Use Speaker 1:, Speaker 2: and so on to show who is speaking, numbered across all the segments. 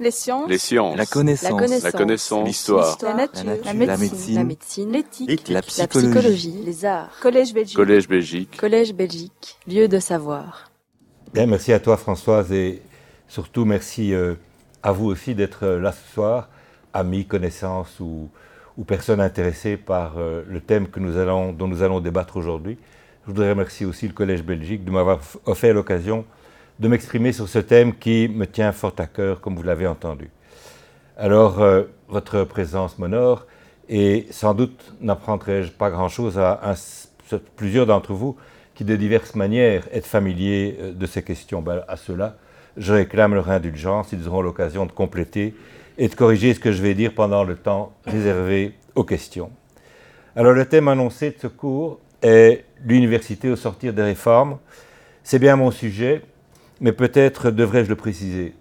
Speaker 1: Les sciences.
Speaker 2: Les sciences.
Speaker 3: La connaissance.
Speaker 1: La connaissance.
Speaker 2: L'histoire.
Speaker 1: La nature.
Speaker 3: La
Speaker 1: La
Speaker 3: nature.
Speaker 1: médecine.
Speaker 3: La médecine.
Speaker 1: L'éthique.
Speaker 3: La
Speaker 1: La
Speaker 3: psychologie.
Speaker 1: Les arts. Collège Belgique.
Speaker 2: Collège Belgique.
Speaker 1: Collège Belgique. Lieu de savoir.
Speaker 4: Bien, merci à toi Françoise et surtout merci euh, à vous aussi d'être euh, là ce soir, amis, connaissances ou, ou personnes intéressées par euh, le thème que nous allons, dont nous allons débattre aujourd'hui. Je voudrais remercier aussi le Collège Belgique de m'avoir offert l'occasion de m'exprimer sur ce thème qui me tient fort à cœur, comme vous l'avez entendu. Alors, euh, votre présence m'honore et sans doute n'apprendrai-je pas grand-chose à, plusieurs d'entre vous qui, de diverses manières, êtes familiers euh, de ces questions. Ben, à cela, je réclame leur indulgence. Ils auront l'occasion de compléter et de corriger ce que je vais dire pendant le temps réservé aux questions. Alors, le thème annoncé de ce cours est l'université au sortir des réformes. C'est bien mon sujet, mais peut-être devrais-je le préciser.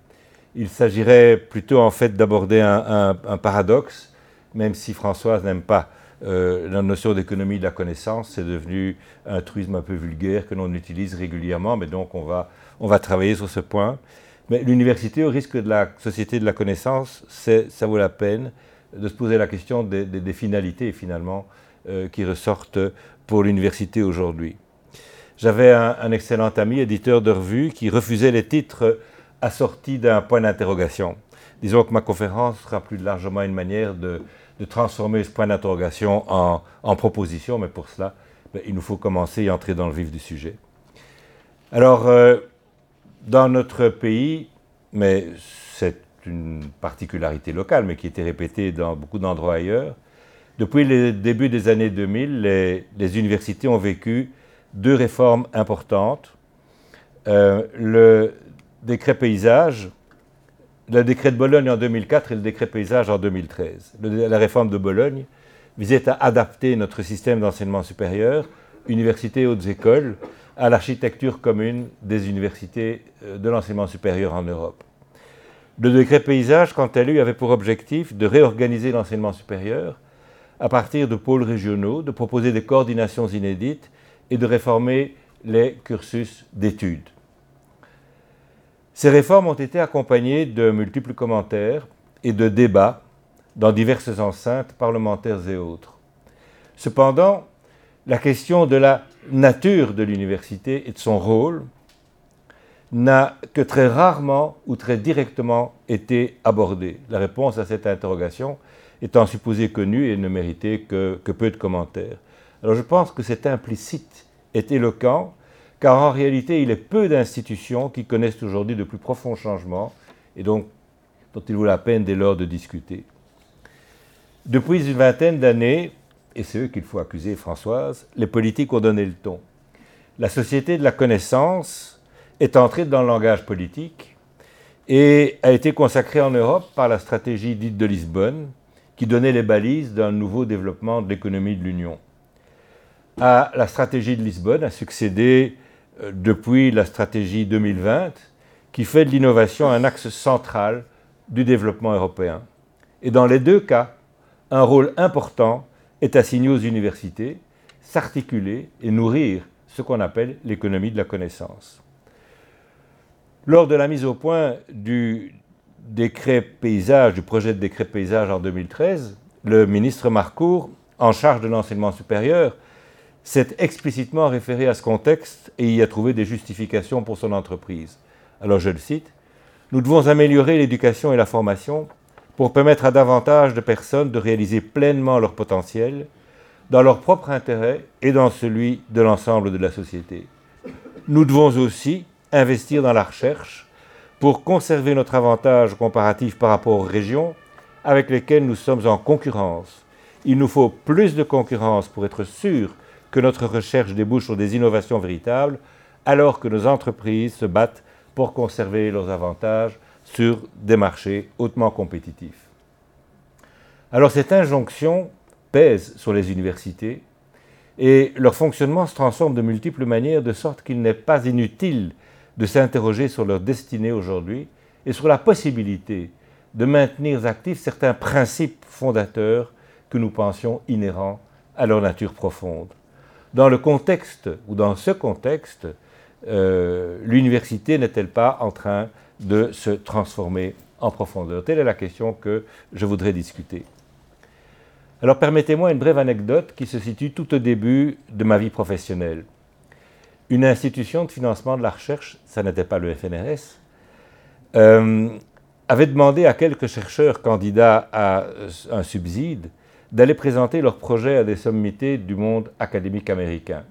Speaker 4: Il s'agirait plutôt en fait d'aborder un, paradoxe, même si Françoise n'aime pas euh, la notion d'économie de la connaissance, c'est devenu un truisme un peu vulgaire que l'on utilise régulièrement, mais donc on va, on va travailler sur ce point. Mais l'université au risque de la société de la connaissance, ça vaut la peine de se poser la question des finalités finalement euh, qui ressortent pour l'université aujourd'hui. J'avais un, excellent ami, éditeur de revue, qui refusait les titres assortis d'un point d'interrogation. Disons que ma conférence sera plus largement une manière de, transformer ce point d'interrogation en, proposition, mais pour cela, ben, il nous faut commencer et entrer dans le vif du sujet. Alors, euh, dans notre pays, mais c'est une particularité locale, mais qui était répétée dans beaucoup d'endroits ailleurs, depuis le début des années 2000, les, les universités ont vécu deux réformes importantes. Euh, le décret paysage, le décret de Bologne en 2004 et le décret paysage en 2013. Le- la réforme de Bologne visait à adapter notre système d'enseignement supérieur, universités et hautes écoles, à l'architecture commune des universités euh, de l'enseignement supérieur en Europe. Le décret paysage, quant à lui, avait pour objectif de réorganiser l'enseignement supérieur à partir de pôles régionaux, de proposer des coordinations inédites et de réformer les cursus d'études. Ces réformes ont été accompagnées de multiples commentaires et de débats dans diverses enceintes parlementaires et autres. Cependant, la question de la nature de l'université et de son rôle n'a que très rarement ou très directement été abordée. La réponse à cette interrogation étant supposée connue et ne méritait que, que peu de commentaires. Alors je pense que cet implicite est éloquent, car en réalité, il est peu d'institutions qui connaissent aujourd'hui de plus profonds changements, et donc dont il vaut la peine dès lors de discuter. Depuis une vingtaine d'années, et c'est eux qu'il faut accuser, Françoise, les politiques ont donné le ton. La société de la connaissance est entrée dans le langage politique et a été consacrée en Europe par la stratégie dite de Lisbonne, qui donnait les balises d'un nouveau développement de l'économie de l'Union. À la stratégie de Lisbonne a succédé euh, depuis la stratégie 2020, qui fait de l'innovation un axe central du développement européen. Et dans les deux cas, un rôle important est assigné aux universités, s'articuler et nourrir ce qu'on appelle l'économie de la connaissance. Lors de la mise au point du décret paysage, du projet de décret paysage en 2013, le ministre Marcourt, en charge de l'enseignement supérieur, s'est explicitement référé à ce contexte et y a trouvé des justifications pour son entreprise. Alors je le cite, Nous devons améliorer l'éducation et la formation pour permettre à davantage de personnes de réaliser pleinement leur potentiel dans leur propre intérêt et dans celui de l'ensemble de la société. Nous devons aussi investir dans la recherche pour conserver notre avantage comparatif par rapport aux régions avec lesquelles nous sommes en concurrence. Il nous faut plus de concurrence pour être sûr que notre recherche débouche sur des innovations véritables, alors que nos entreprises se battent pour conserver leurs avantages sur des marchés hautement compétitifs. Alors cette injonction pèse sur les universités et leur fonctionnement se transforme de multiples manières de sorte qu'il n'est pas inutile de s'interroger sur leur destinée aujourd'hui et sur la possibilité de maintenir actifs certains principes fondateurs que nous pensions inhérents à leur nature profonde. Dans le contexte, ou dans ce contexte, euh, l'université n'est-elle pas en train de se transformer en profondeur? Telle est la question que je voudrais discuter. Alors permettez-moi une brève anecdote qui se situe tout au début de ma vie professionnelle. Une institution de financement de la recherche, ça n'était pas le FNRS, euh, avait demandé à quelques chercheurs candidats à un subside d'aller présenter leurs projets à des sommités du monde académique américain,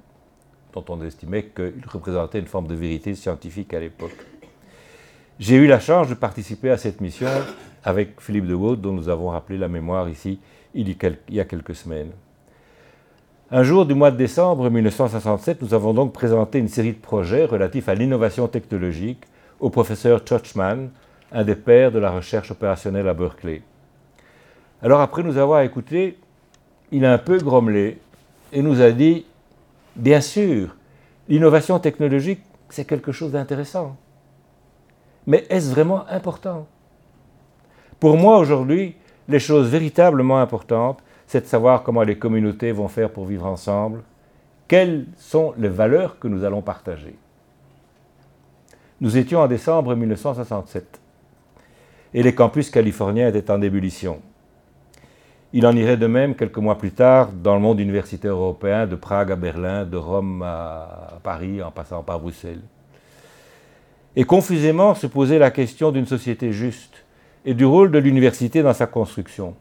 Speaker 4: dont on estimait qu'ils représentaient une forme de vérité scientifique à l'époque. J'ai eu la chance de participer à cette mission avec Philippe de Gaulle, dont nous avons rappelé la mémoire ici il y a quelques semaines. Un jour du mois de décembre 1967, nous avons donc présenté une série de projets relatifs à l'innovation technologique au professeur Churchman, un des pères de la recherche opérationnelle à Berkeley. Alors après nous avoir écoutés, il a un peu grommelé et nous a dit, bien sûr, l'innovation technologique, c'est quelque chose d'intéressant. Mais est-ce vraiment important? Pour moi aujourd'hui, les choses véritablement importantes, c'est de savoir comment les communautés vont faire pour vivre ensemble, quelles sont les valeurs que nous allons partager. Nous étions en décembre 1967 et les campus californiens étaient en ébullition. Il en irait de même quelques mois plus tard dans le monde universitaire européen, de Prague à Berlin, de Rome à Paris, en passant par Bruxelles. Et confusément se posait la question d'une société juste et du rôle de l'université dans sa construction.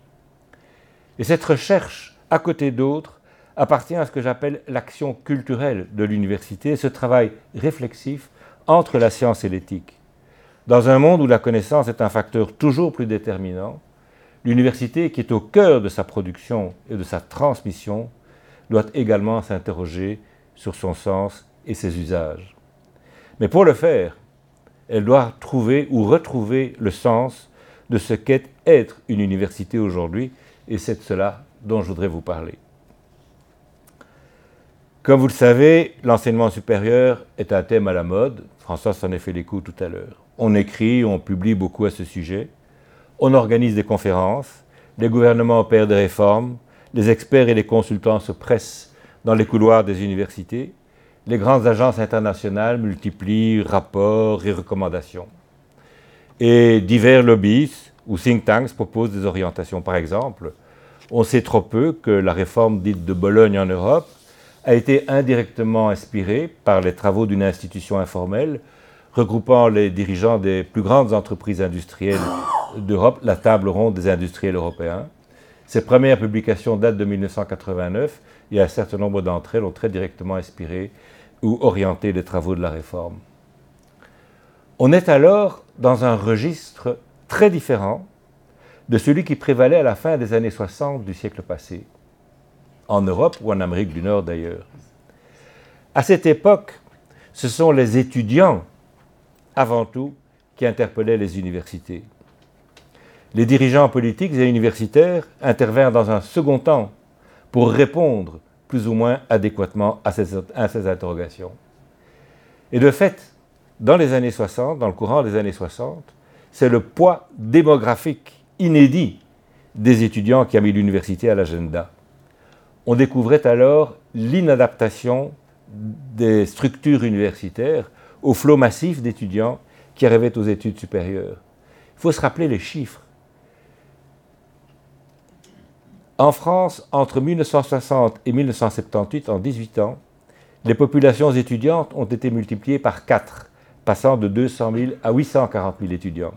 Speaker 4: Et cette recherche, à côté d'autres, appartient à ce que j'appelle l'action culturelle de l'université, ce travail réflexif entre la science et l'éthique. Dans un monde où la connaissance est un facteur toujours plus déterminant, l'université, qui est au cœur de sa production et de sa transmission, doit également s'interroger sur son sens et ses usages. Mais pour le faire, elle doit trouver ou retrouver le sens de ce qu'est être une université aujourd'hui, et c'est de cela dont je voudrais vous parler. Comme vous le savez, l'enseignement supérieur est un thème à la mode. François s'en est fait coups tout à l'heure. On écrit, on publie beaucoup à ce sujet. On organise des conférences. Les gouvernements opèrent des réformes. Les experts et les consultants se pressent dans les couloirs des universités. Les grandes agences internationales multiplient rapports et recommandations. Et divers lobbies ou think tanks proposent des orientations. Par exemple, on sait trop peu que la réforme dite de Bologne en Europe a été indirectement inspirée par les travaux d'une institution informelle regroupant les dirigeants des plus grandes entreprises industrielles d'Europe, la table ronde des industriels européens. Ces premières publications datent de 1989 et un certain nombre d'entre elles ont très directement inspiré ou orienté les travaux de la réforme. On est alors dans un registre très différent de celui qui prévalait à la fin des années 60 du siècle passé, en Europe ou en Amérique du Nord d'ailleurs. À cette époque, ce sont les étudiants, avant tout, qui interpellaient les universités. Les dirigeants politiques et universitaires intervinrent dans un second temps pour répondre plus ou moins adéquatement à ces, à ces interrogations. Et de fait, dans les années 60, dans le courant des années 60, c'est le poids démographique inédit des étudiants qui a mis l'université à l'agenda. On découvrait alors l'inadaptation des structures universitaires au flot massif d'étudiants qui arrivaient aux études supérieures. Il faut se rappeler les chiffres. En France, entre 1960 et 1978, en 18 ans, les populations étudiantes ont été multipliées par 4, passant de 200 000 à 840 000 étudiants.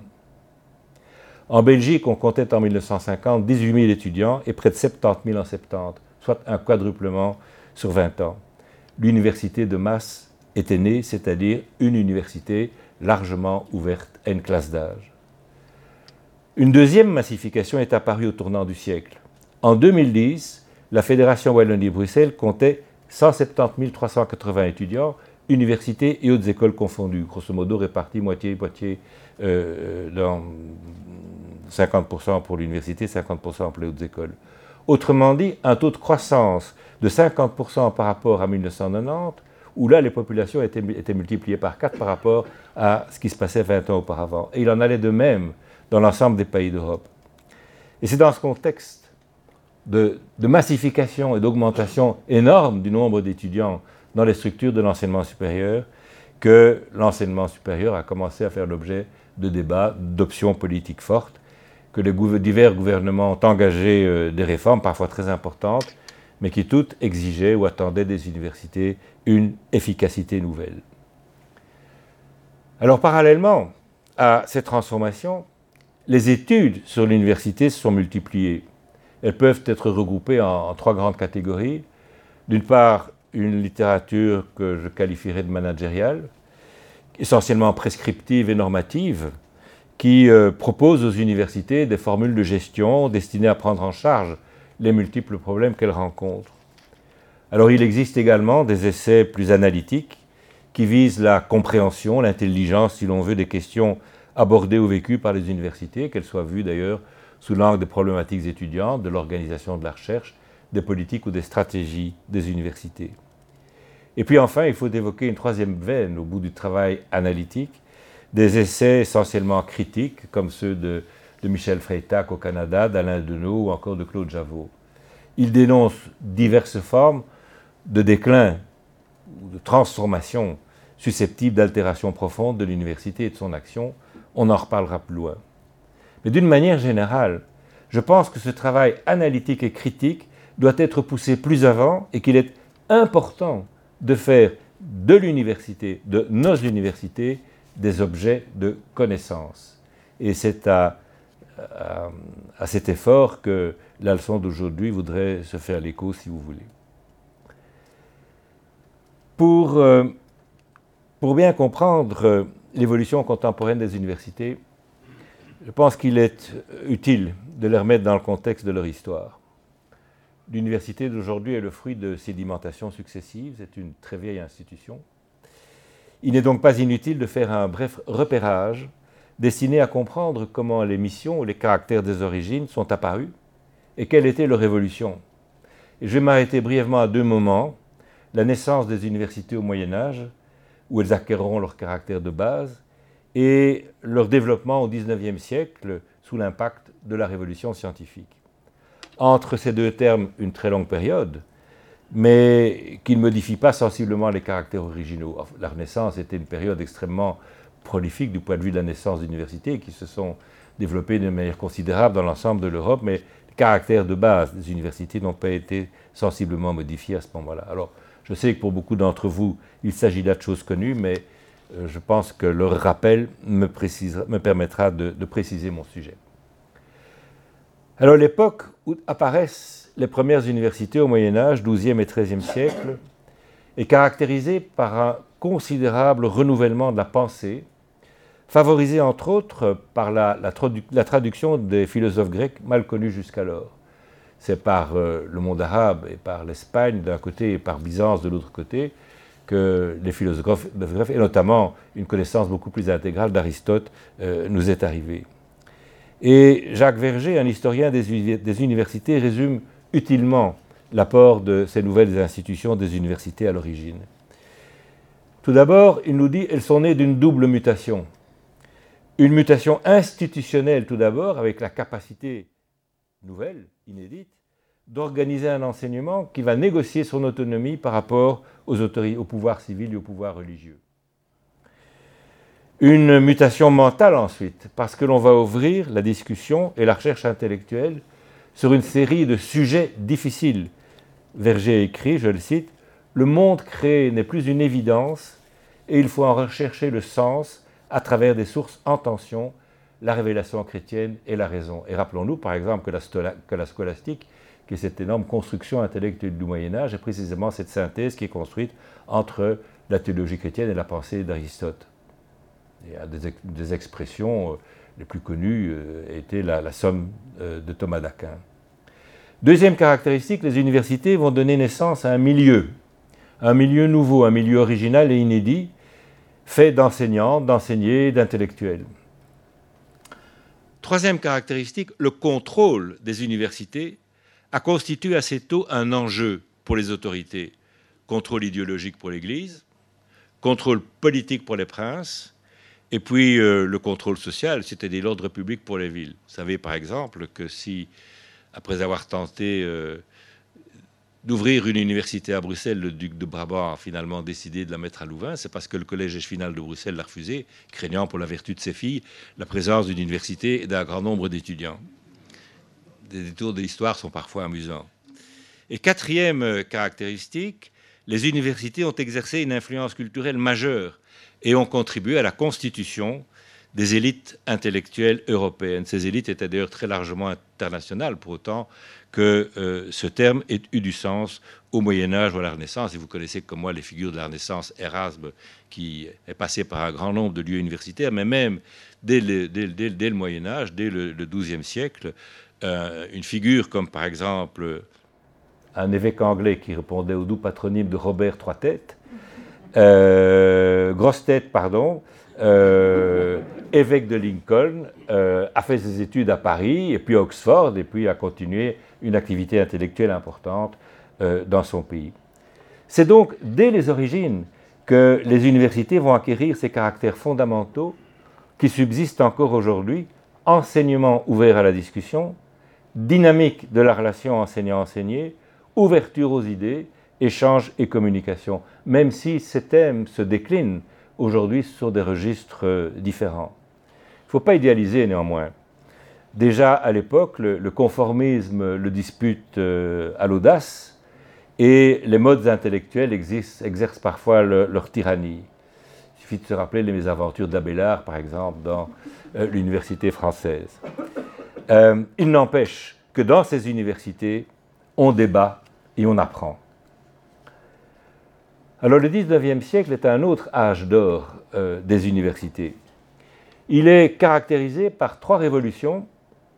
Speaker 4: En Belgique, on comptait en 1950 18 000 étudiants et près de 70 000 en 70, soit un quadruplement sur 20 ans. L'université de masse était née, c'est-à-dire une université largement ouverte à une classe d'âge. Une deuxième massification est apparue au tournant du siècle. En 2010, la Fédération Wallonie-Bruxelles comptait 170 380 étudiants, universités et hautes écoles confondues, grosso modo répartis moitié-moitié euh, dans 50% pour l'université, 50% pour les hautes écoles. Autrement dit, un taux de croissance de 50% par rapport à 1990, où là les populations étaient, étaient, multipliées par 4 par rapport à ce qui se passait 20 ans auparavant. Et il en allait de même dans l'ensemble des pays d'Europe. Et c'est dans ce contexte de, massification et d'augmentation énorme du nombre d'étudiants dans les structures de l'enseignement supérieur que l'enseignement supérieur a commencé à faire l'objet de débat, d'options politiques fortes, que divers gouvernements ont engagé euh, des réformes parfois très importantes, mais qui toutes exigeaient ou attendaient des universités une efficacité nouvelle. Alors parallèlement à cette transformation, les études sur l'université se sont multipliées. Elles peuvent être regroupées en, trois grandes catégories. D'une part, une littérature que je qualifierais de managériale, essentiellement prescriptive et normative, qui euh, propose aux universités des formules de gestion destinées à prendre en charge les multiples problèmes qu'elles rencontrent. Alors il existe également des essais plus analytiques qui visent la compréhension, l'intelligence, si l'on veut, des questions abordées ou vécues par les universités, qu'elles soient vues d'ailleurs sous l'angle des problématiques étudiantes, de l'organisation de la recherche, des politiques ou des stratégies des universités. Et puis enfin, il faut évoquer une troisième veine au bout du travail analytique, des essais essentiellement critiques, comme ceux de, Michel Freytag au Canada, d'Alain Deneau ou encore de Claude Javot. Il dénonce diverses formes de déclin ou de transformation susceptibles d'altération profonde de l'université et de son action. On en reparlera plus loin. Mais d'une manière générale, je pense que ce travail analytique et critique doit être poussé plus avant et qu'il est important de faire de l'université, de nos universités, des objets de connaissance. Et c'est à, à, cet effort que la leçon d'aujourd'hui voudrait se faire l'écho, si vous voulez. Pour, euh, pour bien comprendre euh, l'évolution contemporaine des universités, je pense qu'il est utile de les remettre dans le contexte de leur histoire. L'université d'aujourd'hui est le fruit de sédimentations successives, c'est une très vieille institution. Il n'est donc pas inutile de faire un bref repérage destiné à comprendre comment les missions ou les caractères des origines sont apparus et quelle était leur évolution. Je vais m'arrêter brièvement à deux moments. La naissance des universités au Moyen Âge, où elles acquerront leur caractère de base, et leur développement au XIXe siècle sous l'impact de la révolution scientifique entre ces deux termes une très longue période, mais qui ne modifie pas sensiblement les caractères originaux. La Renaissance était une période extrêmement prolifique du point de vue de la naissance d'universités qui se sont développées d'une manière considérable dans l'ensemble de l'Europe, mais les caractères de base des universités n'ont pas été sensiblement modifiés à ce moment-là. Alors, je sais que pour beaucoup d'entre vous, il s'agit là de choses connues, mais je pense que leur rappel me, me permettra de préciser mon sujet. Alors l'époque où apparaissent les premières universités au Moyen Âge, 12e et 13e siècle, est caractérisée par un considérable renouvellement de la pensée, favorisé entre autres par la, traduction des philosophes grecs mal connus jusqu'alors. C'est par euh, le monde arabe et par l'Espagne d'un côté et par Byzance de l'autre côté que les philosophes, et notamment une connaissance beaucoup plus intégrale d'Aristote, euh, nous est arrivée. Et Jacques Verger, un historien des, universités, résume utilement l'apport de ces nouvelles institutions des universités à l'origine. Tout d'abord, il nous dit qu'elles sont nées d'une double mutation. Une mutation institutionnelle tout d'abord, avec la capacité nouvelle, inédite, d'organiser un enseignement qui va négocier son autonomie par rapport aux au pouvoir civil et au pouvoir religieux. Une mutation mentale ensuite, parce que l'on va ouvrir la discussion et la recherche intellectuelle sur une série de sujets difficiles. Verger écrit, je le cite, Le monde créé n'est plus une évidence et il faut en rechercher le sens à travers des sources en tension, la révélation chrétienne et la raison. Et rappelons-nous par exemple que la, que la scolastique, qui est cette énorme construction intellectuelle du Moyen Âge, est précisément cette synthèse qui est construite entre la théologie chrétienne et la pensée d'Aristote. Et des, expressions euh, les plus connues euh, étaient la, somme euh, de Thomas d'Aquin. Deuxième caractéristique, les universités vont donner naissance à un milieu, un milieu nouveau, un milieu original et inédit, fait d'enseignants, d'enseignés, d'intellectuels. Troisième caractéristique, le contrôle des universités a constitué assez tôt un enjeu pour les autorités. Contrôle idéologique pour l'Église, contrôle politique pour les princes, et puis euh, le contrôle social, c'était l'ordre public pour les villes. Vous savez par exemple que si, après avoir tenté euh, d'ouvrir une université à Bruxelles, le duc de Brabant a finalement décidé de la mettre à Louvain, c'est parce que le collège final de Bruxelles l'a refusé, craignant pour la vertu de ses filles la présence d'une université et d'un grand nombre d'étudiants. Des détours de l'histoire sont parfois amusants. Et quatrième caractéristique, les universités ont exercé une influence culturelle majeure et ont contribué à la constitution des élites intellectuelles européennes. Ces élites étaient d'ailleurs très largement internationales, pour autant que euh, ce terme ait eu du sens au Moyen Âge ou à la Renaissance. Et vous connaissez comme moi les figures de la Renaissance, Erasme, qui est passé par un grand nombre de lieux universitaires, mais même dès le, Moyen Âge, dès le XIIe siècle, euh, une figure comme par exemple un évêque anglais qui répondait au doux patronyme de Robert Trois Têtes, euh, Tête, pardon, euh, évêque de Lincoln, a fait ses études à Paris et puis à Oxford et puis a continué une activité intellectuelle importante dans son pays. C'est donc dès les origines que les universités vont acquérir ces caractères fondamentaux qui subsistent encore aujourd'hui, enseignement ouvert à la discussion, dynamique de la relation enseignant-enseigné, ouverture aux idées, échange et communication, même si ces thèmes se déclinent aujourd'hui sur des registres euh, différents. Il ne faut pas idéaliser néanmoins. Déjà à l'époque, le, conformisme le dispute euh, à l'audace et les modes intellectuels exercent parfois leur tyrannie. Il suffit de se rappeler les mésaventures d'Abélard, par exemple, dans euh, l'université française. Il n'empêche que dans ces universités, on débat et on apprend. Alors le 19e siècle est un autre âge d'or euh, des universités. Il est caractérisé par trois révolutions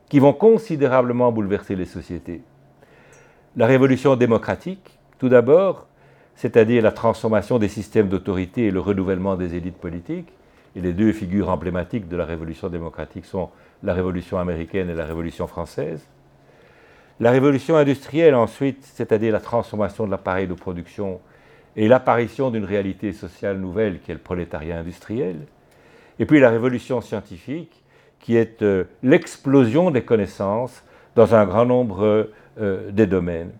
Speaker 4: qui vont considérablement bouleverser les sociétés. La révolution démocratique, tout d'abord, c'est-à-dire la transformation des systèmes d'autorité et le renouvellement des élites politiques. Et les deux figures emblématiques de la révolution démocratique sont la révolution américaine et la révolution française. La révolution industrielle ensuite, c'est-à-dire la transformation de l'appareil de production et l'apparition d'une réalité sociale nouvelle qui est le prolétariat industriel, et puis la révolution scientifique qui est euh, l'explosion des connaissances dans un grand nombre euh, des domaines.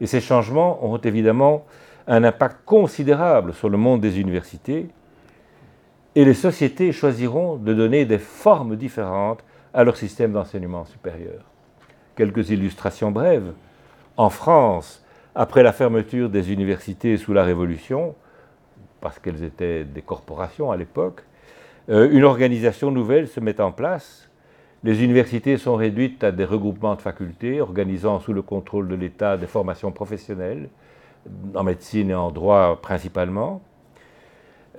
Speaker 4: Et ces changements ont évidemment un impact considérable sur le monde des universités, et les sociétés choisiront de donner des formes différentes à leur système d'enseignement supérieur. Quelques illustrations brèves. En France, après la fermeture des universités sous la Révolution, parce qu'elles étaient des corporations à l'époque, euh, une organisation nouvelle se met en place. Les universités sont réduites à des regroupements de facultés, organisant sous le contrôle de l'État des formations professionnelles, en médecine et en droit principalement.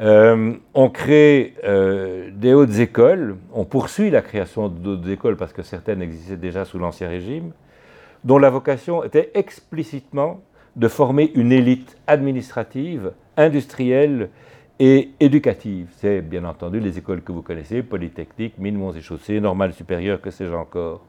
Speaker 4: Euh, on crée euh, des hautes écoles, on poursuit la création d'autres écoles parce que certaines existaient déjà sous l'Ancien Régime dont la vocation était explicitement de former une élite administrative, industrielle et éducative. C'est bien entendu les écoles que vous connaissez, Polytechnique, Mines, Monts et Chaussées, Normale Supérieure, que sais-je encore.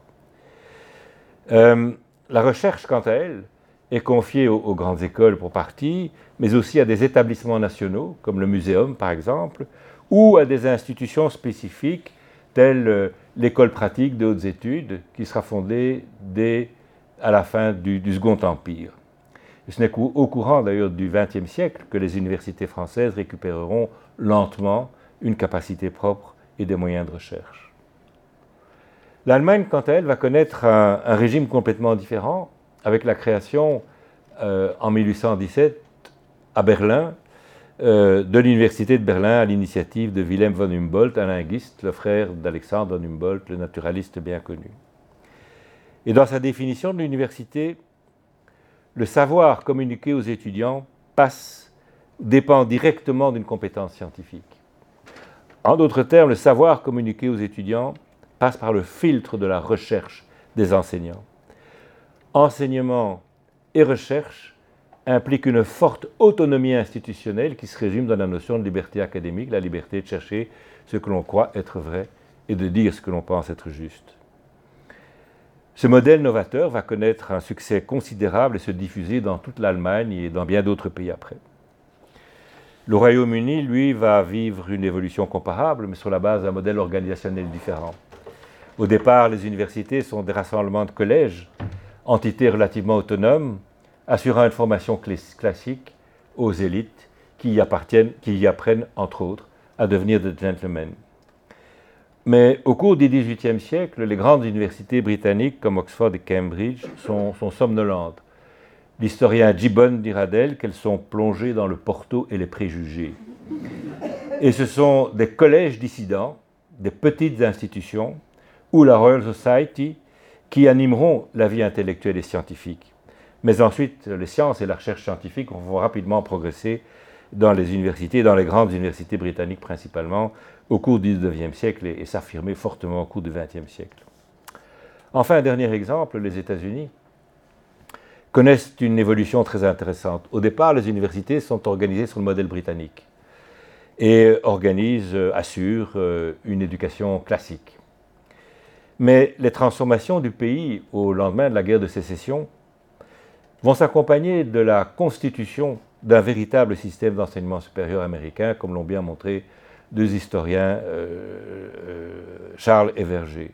Speaker 4: Euh, la recherche, quant à elle, est confiée aux, grandes écoles pour partie, mais aussi à des établissements nationaux, comme le Muséum par exemple, ou à des institutions spécifiques, telles euh, l'école pratique de hautes études, qui sera fondée dès à la fin du, Second Empire. ce n'est qu'au courant d'ailleurs du XXe siècle que les universités françaises récupéreront lentement une capacité propre et des moyens de recherche. L'Allemagne, quant à elle, va connaître un, régime complètement différent avec la création euh, en 1817 à Berlin euh, de l'université de Berlin à l'initiative de Wilhelm von Humboldt, un linguiste, le frère d'Alexandre von Humboldt, le naturaliste bien connu. Et dans sa définition de l'université, le savoir communiqué aux étudiants passe, dépend directement d'une compétence scientifique. En d'autres termes, le savoir communiqué aux étudiants passe par le filtre de la recherche des enseignants. Enseignement et recherche impliquent une forte autonomie institutionnelle qui se résume dans la notion de liberté académique, la liberté de chercher ce que l'on croit être vrai et de dire ce que l'on pense être juste. Ce modèle novateur va connaître un succès considérable et se diffuser dans toute l'Allemagne et dans bien d'autres pays après. Le Royaume-Uni, lui, va vivre une évolution comparable, mais sur la base d'un modèle organisationnel différent. Au départ, les universités sont des rassemblements de collèges, entités relativement autonomes, assurant une formation classique aux élites qui y, appartiennent, qui y apprennent, entre autres, à devenir des gentlemen. Mais au cours du XVIIIe siècle, les grandes universités britanniques comme Oxford et Cambridge sont, sont somnolentes. L'historien Gibbon dira d'elles qu'elles sont plongées dans le porto et les préjugés. Et ce sont des collèges dissidents, des petites institutions, ou la Royal Society, qui animeront la vie intellectuelle et scientifique. Mais ensuite, les sciences et la recherche scientifique vont rapidement progresser dans les universités, dans les grandes universités britanniques principalement, au cours du XIXe siècle et, s'affirmer fortement au cours du XXe siècle. Enfin, un dernier exemple, les États-Unis connaissent une évolution très intéressante. Au départ, les universités sont organisées sur le modèle britannique et organisent, assurent euh, une éducation classique. Mais les transformations du pays au lendemain de la guerre de sécession vont s'accompagner de la constitution d'un véritable système d'enseignement supérieur américain, comme l'ont bien montré deux historiens, euh, euh, Charles et Verger.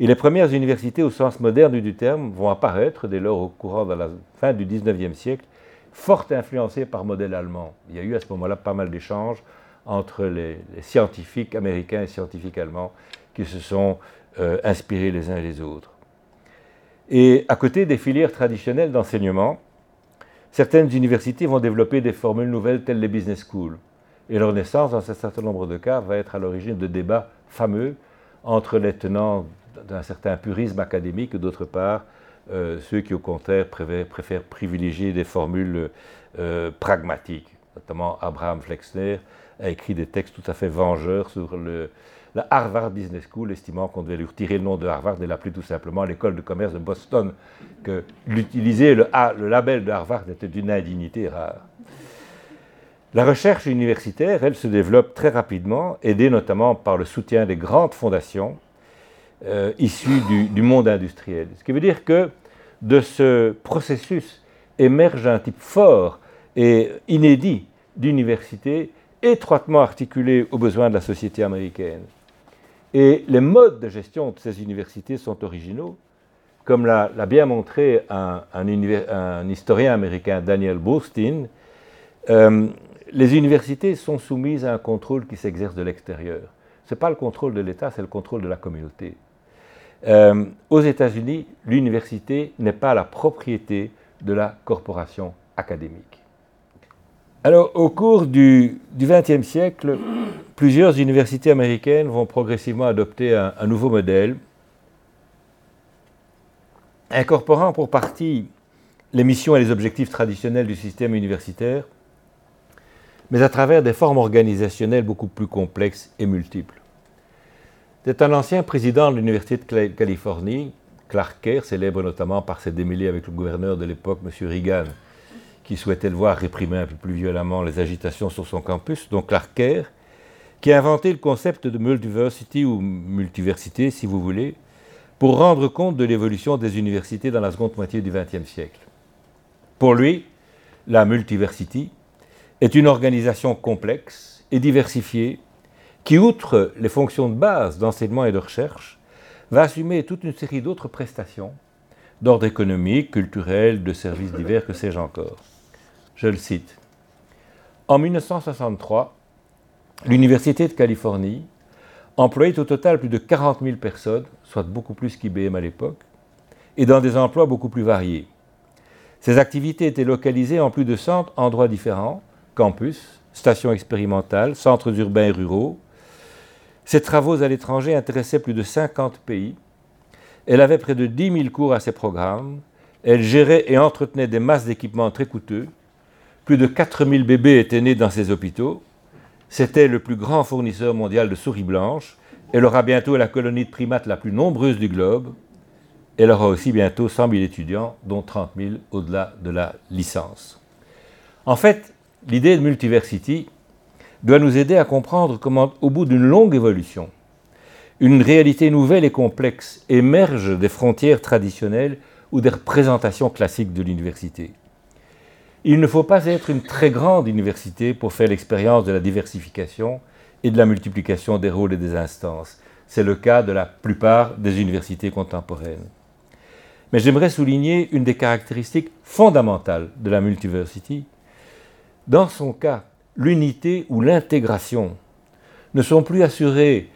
Speaker 4: Et les premières universités au sens moderne du terme vont apparaître dès lors au courant de la fin du XIXe siècle, fort influencées par modèle allemand. Il y a eu à ce moment-là pas mal d'échanges entre les, scientifiques américains et scientifiques allemands qui se sont euh, inspirés les uns les autres. Et à côté des filières traditionnelles d'enseignement, certaines universités vont développer des formules nouvelles telles les business schools. Et leur naissance, dans un certain nombre de cas, va être à l'origine de débats fameux entre les tenants d'un certain purisme académique et d'autre part euh, ceux qui, au contraire, préfèrent, privilégier des formules euh, pragmatiques. Notamment, Abraham Flexner a écrit des textes tout à fait vengeurs sur le, la Harvard Business School, estimant qu'on devait lui retirer le nom de Harvard et l'appeler tout simplement l'école de commerce de Boston, que l'utiliser le, le label de Harvard était d'une indignité rare. La recherche universitaire, elle, se développe très rapidement, aidée notamment par le soutien des grandes fondations euh, issues du, monde industriel. Ce qui veut dire que de ce processus émerge un type fort et inédit d'université étroitement articulé aux besoins de la société américaine. Et les modes de gestion de ces universités sont originaux, comme l'a bien montré un, historien américain, Daniel Boostein. Euh, les universités sont soumises à un contrôle qui s'exerce de l'extérieur. Ce n'est pas le contrôle de l'État, c'est le contrôle de la communauté. Euh, aux États-Unis, l'université n'est pas la propriété de la corporation académique. Alors, au cours du XXe siècle, plusieurs universités américaines vont progressivement adopter un nouveau modèle, incorporant pour partie les missions et les objectifs traditionnels du système universitaire, mais à travers des formes organisationnelles beaucoup plus complexes et multiples. C'est un ancien président de l'Université de Californie, Clark Kerr, célèbre notamment par ses démêlés avec le gouverneur de l'époque, M. Reagan, qui souhaitait le voir réprimer un peu plus violemment les agitations sur son campus, donc Clark Kerr, qui a inventé le concept de multiversity ou multiversité, si vous voulez, pour rendre compte de l'évolution des universités dans la seconde moitié du XXe siècle. Pour lui, la multiversité est une organisation complexe et diversifiée qui, outre les fonctions de base d'enseignement et de recherche, va assumer toute une série d'autres prestations d'ordre économique, culturel, de services divers, que sais-je encore. Je le cite. En 1963, l'Université de Californie employait au total plus de 40 000 personnes, soit beaucoup plus qu'IBM à l'époque, et dans des emplois beaucoup plus variés. Ces activités étaient localisées en plus de 100 endroits différents, campus, stations expérimentales, centres urbains et ruraux. Ses travaux à l'étranger intéressaient plus de 50 pays. Elle avait près de 10 000 cours à ses programmes. Elle gérait et entretenait des masses d'équipements très coûteux. Plus de 4 000 bébés étaient nés dans ses hôpitaux. C'était le plus grand fournisseur mondial de souris blanches. Elle aura bientôt la colonie de primates la plus nombreuse du globe. Elle aura aussi bientôt 100 000 étudiants, dont 30 000 au-delà de la licence. En fait, l'idée de multiversity doit nous aider à comprendre comment, au bout d'une longue évolution, une réalité nouvelle et complexe émerge des frontières traditionnelles ou des représentations classiques de l'université. Il ne faut pas être une très grande université pour faire l'expérience de la diversification et de la multiplication des rôles et des instances. C'est le cas de la plupart des universités contemporaines. Mais j'aimerais souligner une des caractéristiques fondamentales de la multiversity. Dans son cas, l'unité ou l'intégration ne sont plus assurées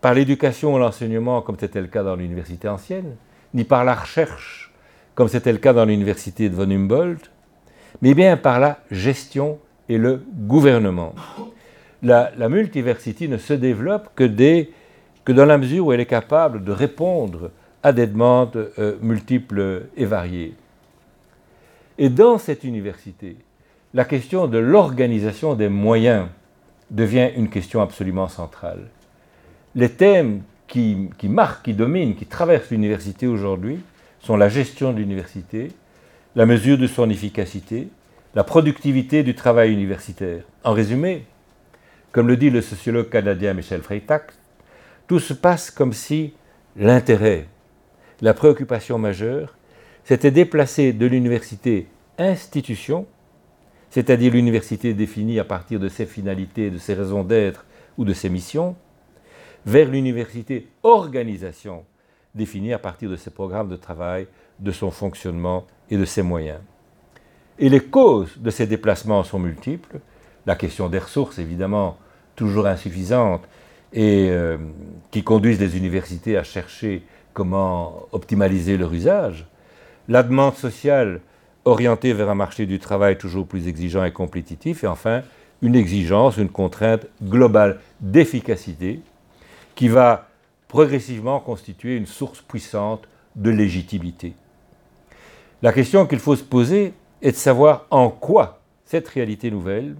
Speaker 4: par l'éducation ou l'enseignement, comme c'était le cas dans l'université ancienne, ni par la recherche, comme c'était le cas dans l'université de von Humboldt, mais bien par la gestion et le gouvernement. La, multiversité ne se développe que, que, dans la mesure où elle est capable de répondre à des demandes euh, multiples et variées. Et dans cette université, la question de l'organisation des moyens devient une question absolument centrale. Les thèmes qui, qui marquent, qui dominent, qui traversent l'université aujourd'hui sont la gestion de l'université, la mesure de son efficacité, la productivité du travail universitaire. En résumé, comme le dit le sociologue canadien Michel Freytag, tout se passe comme si l'intérêt, la préoccupation majeure, s'était déplacé de l'université institution, c'est-à-dire l'université définie à partir de ses finalités, de ses raisons d'être ou de ses missions, vers l'université organisation, définie à partir de ses programmes de travail, de son fonctionnement et de ses moyens. Et les causes de ces déplacements sont multiples. La question des ressources, évidemment, toujours insuffisante, et euh, qui conduisent les universités à chercher comment optimaliser leur usage. La demande sociale orientée vers un marché du travail toujours plus exigeant et compétitif. Et enfin, une exigence, une contrainte globale d'efficacité qui va progressivement constituer une source puissante de légitimité. La question qu'il faut se poser, et de savoir en quoi cette réalité nouvelle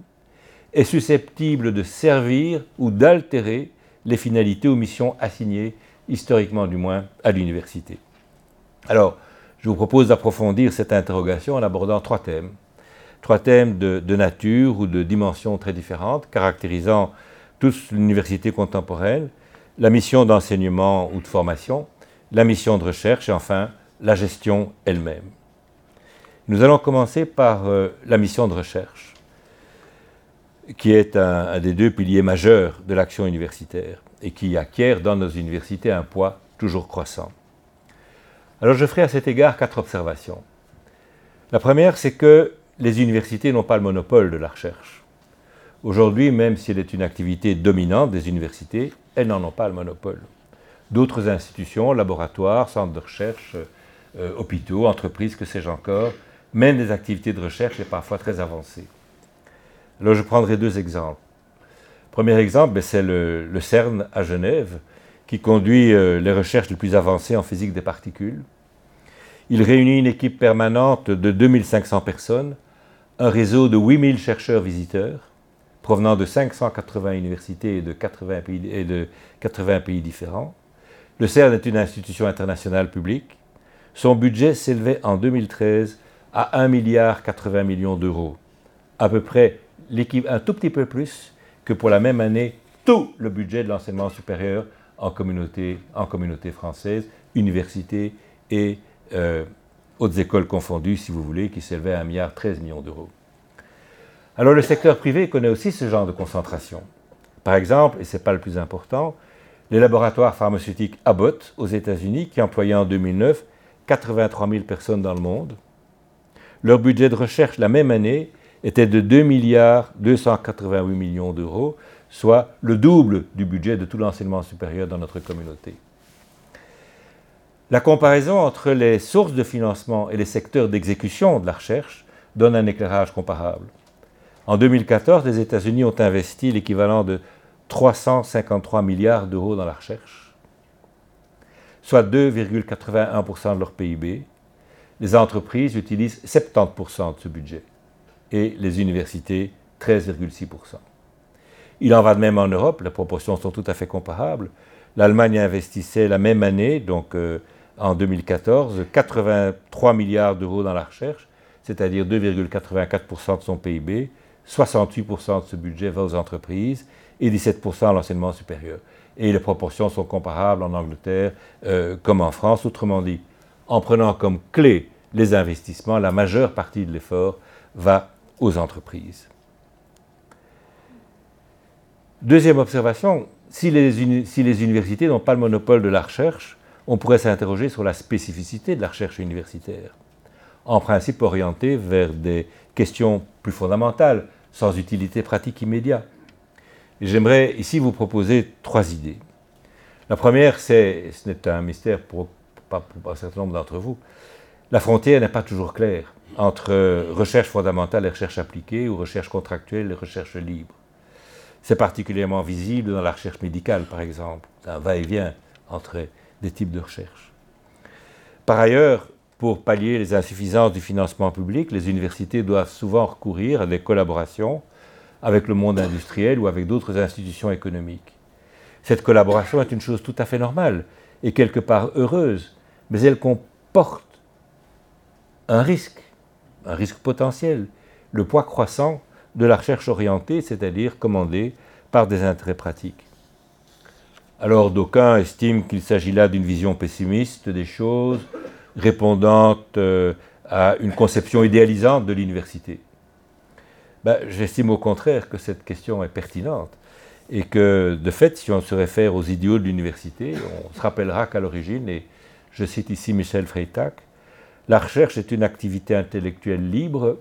Speaker 4: est susceptible de servir ou d'altérer les finalités ou missions assignées, historiquement du moins, à l'université. Alors, je vous propose d'approfondir cette interrogation en abordant trois thèmes. Trois thèmes de, nature ou de dimensions très différentes, caractérisant tous l'université contemporaine, la mission d'enseignement ou de formation, la mission de recherche et enfin la gestion elle-même. Nous allons commencer par euh, la mission de recherche, qui est un, des deux piliers majeurs de l'action universitaire et qui acquiert dans nos universités un poids toujours croissant. Alors je ferai à cet égard quatre observations. La première, c'est que les universités n'ont pas le monopole de la recherche. Aujourd'hui, même si elle est une activité dominante des universités, elles n'en ont pas le monopole. D'autres institutions, laboratoires, centres de recherche, euh, hôpitaux, entreprises, que sais-je encore, mènent des activités de recherche et parfois très avancées. Alors je prendrai deux exemples. Premier exemple, ben, c'est le, CERN à Genève, qui conduit euh, les recherches les plus avancées en physique des particules. Il réunit une équipe permanente de 2500 personnes, un réseau de 8000 chercheurs visiteurs, provenant de 580 universités et de 80 pays, et de 80 pays différents. Le CERN est une institution internationale publique. Son budget s'élevait en 2013 à 1 milliard 80 millions d'euros, à peu près un tout petit peu plus que pour la même année tout le budget de l'enseignement supérieur en communauté, en française, université et euh, hautes écoles confondues, si vous voulez, qui s'élevait à 1 milliard 13 millions d'euros. Alors le secteur privé connaît aussi ce genre de concentration. Par exemple, et ce n'est pas le plus important, les laboratoires pharmaceutiques Abbott aux États-Unis, qui employaient en 2009 83 000 personnes dans le monde, leur budget de recherche la même année était de 2 milliards 288 millions d'euros, soit le double du budget de tout l'enseignement supérieur dans notre communauté. La comparaison entre les sources de financement et les secteurs d'exécution de la recherche donne un éclairage comparable. En 2014, les États-Unis ont investi l'équivalent de 353 milliards d'euros dans la recherche, soit 2,81% de leur PIB, les entreprises utilisent 70% de ce budget et les universités 13,6%. Il en va de même en Europe, les proportions sont tout à fait comparables. L'Allemagne investissait la même année, donc euh, en 2014, 83 milliards d'euros dans la recherche, c'est-à-dire 2,84% de son PIB, 68% de ce budget va aux entreprises et 17% à l'enseignement supérieur. Et les proportions sont comparables en Angleterre euh, comme en France, autrement dit, en prenant comme clé les investissements, la majeure partie de l'effort va aux entreprises. Deuxième observation, si les, si les universités n'ont pas le monopole de la recherche, on pourrait s'interroger sur la spécificité de la recherche universitaire, en principe orientée vers des questions plus fondamentales, sans utilité pratique immédiate. J'aimerais ici vous proposer trois idées. La première, c'est, ce n'est un mystère pour, pour un certain nombre d'entre vous, la frontière n'est pas toujours claire entre recherche fondamentale et recherche appliquée, ou recherche contractuelle et recherche libre. C'est particulièrement visible dans la recherche médicale, par exemple, un va-et-vient entre des types de recherche. Par ailleurs, pour pallier les insuffisances du financement public, les universités doivent souvent recourir à des collaborations avec le monde industriel ou avec d'autres institutions économiques. Cette collaboration est une chose tout à fait normale et quelque part heureuse, mais elle comporte un risque, un risque potentiel, le poids croissant de la recherche orientée, c'est-à-dire commandée par des intérêts pratiques. Alors d'aucuns estiment qu'il s'agit là d'une vision pessimiste des choses, répondant euh, à une conception idéalisante de l'université. Ben, j'estime au contraire que cette question est pertinente et que, de fait, si on se réfère aux idéaux de l'université, on se rappellera qu'à l'origine, je cite ici Michel Freytag, la recherche est une activité intellectuelle libre,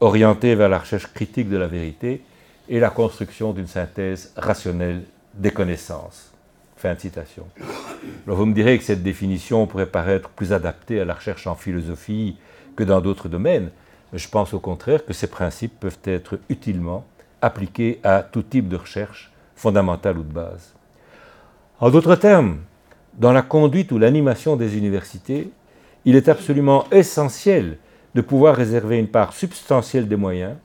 Speaker 4: orientée vers la recherche critique de la vérité et la construction d'une synthèse rationnelle des connaissances. Fin de citation. Vous me direz que cette définition pourrait paraître plus adaptée à la recherche en philosophie que dans d'autres domaines, mais je pense au contraire que ces principes peuvent être utilement appliqués à tout type de recherche, fondamentale ou de base. En d'autres termes, dans la conduite ou l'animation des universités, il est absolument essentiel de pouvoir réserver une part substantielle des moyens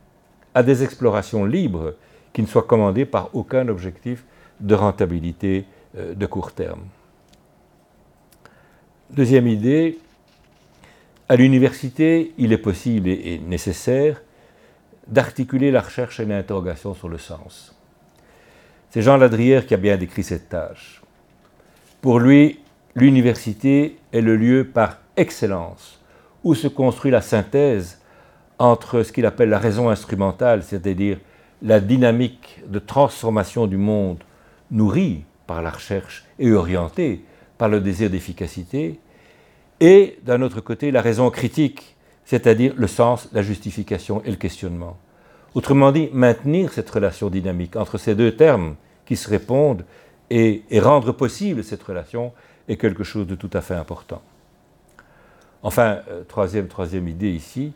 Speaker 4: à des explorations libres qui ne soient commandées par aucun objectif de rentabilité euh, de court terme. Deuxième idée, à l'université, il est possible et nécessaire d'articuler la recherche et l'interrogation sur le sens. C'est Jean Ladrière qui a bien décrit cette tâche. Pour lui, l'université est le lieu par excellence où se construit la synthèse entre ce qu'il appelle la raison instrumentale, c'est-à-dire la dynamique de transformation du monde nourrie par la recherche et orientée par le désir d'efficacité, et d'un autre côté la raison critique, c'est-à-dire le sens, la justification et le questionnement. Autrement dit, maintenir cette relation dynamique entre ces deux termes qui se répondent et, rendre possible cette relation est quelque chose de tout à fait important. Enfin, euh, troisième, troisième idée ici,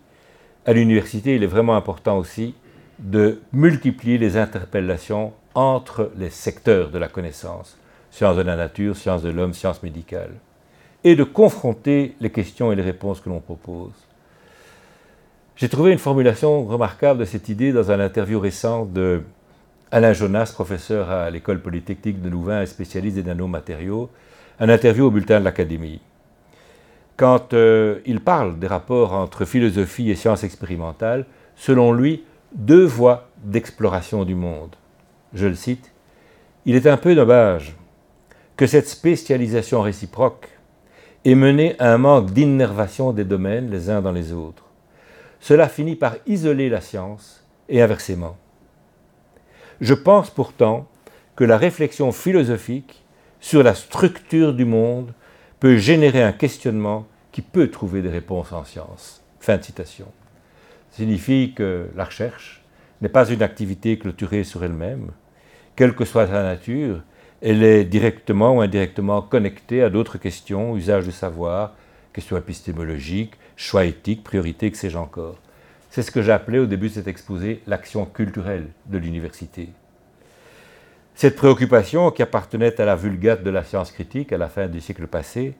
Speaker 4: à l'université, il est vraiment important aussi de multiplier les interpellations entre les secteurs de la connaissance, sciences de la nature, sciences de l'homme, sciences médicales, et de confronter les questions et les réponses que l'on propose. J'ai trouvé une formulation remarquable de cette idée dans un interview récent de Alain Jonas, professeur à l'école polytechnique de Louvain et spécialiste des nanomatériaux, un interview au bulletin de l'Académie. Quand euh, il parle des rapports entre philosophie et sciences expérimentales, selon lui, deux voies d'exploration du monde je le cite, Il est un peu dommage que cette spécialisation réciproque ait mené à un manque d'innervation des domaines les uns dans les autres. Cela finit par isoler la science et inversement. Je pense pourtant que la réflexion philosophique sur la structure du monde peut générer un questionnement qui peut trouver des réponses en science. Fin de citation. signifie que la recherche n'est pas une activité clôturée sur elle-même. Quelle que soit sa nature, elle est directement ou indirectement connectée à d'autres questions, usage du savoir, questions épistémologiques, choix éthiques, priorités, que sais-je encore. C'est ce que appelé au début de cet exposé l'action culturelle de l'université. Cette préoccupation, qui appartenait à la vulgate de la science critique à la fin du siècle passé,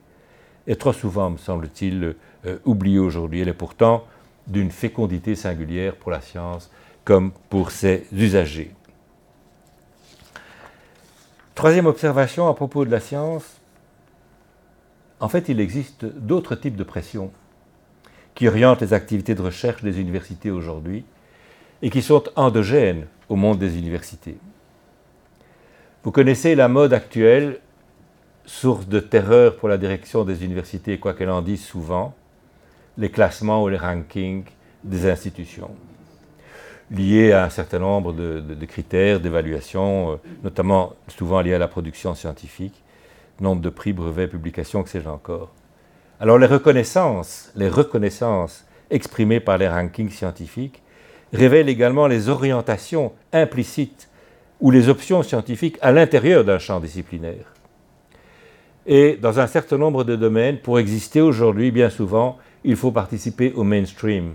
Speaker 4: est trop souvent, me semble-t-il, euh, oubliée aujourd'hui. Elle est pourtant d'une fécondité singulière pour la science comme pour ses usagers. Troisième observation à propos de la science, en fait il existe d'autres types de pressions qui orientent les activités de recherche des universités aujourd'hui et qui sont endogènes au monde des universités. Vous connaissez la mode actuelle, source de terreur pour la direction des universités, quoi qu'elle en dise souvent, les classements ou les rankings des institutions liés à un certain nombre de, critères d'évaluation, euh, notamment souvent liés à la production scientifique. nombre de prix, brevets, publications, que sais-je encore. Alors les reconnaissances, les reconnaissances exprimées par les rankings scientifiques révèlent également les orientations implicites ou les options scientifiques à l'intérieur d'un champ disciplinaire. Et dans un certain nombre de domaines, pour exister aujourd'hui, bien souvent, il faut participer au mainstream,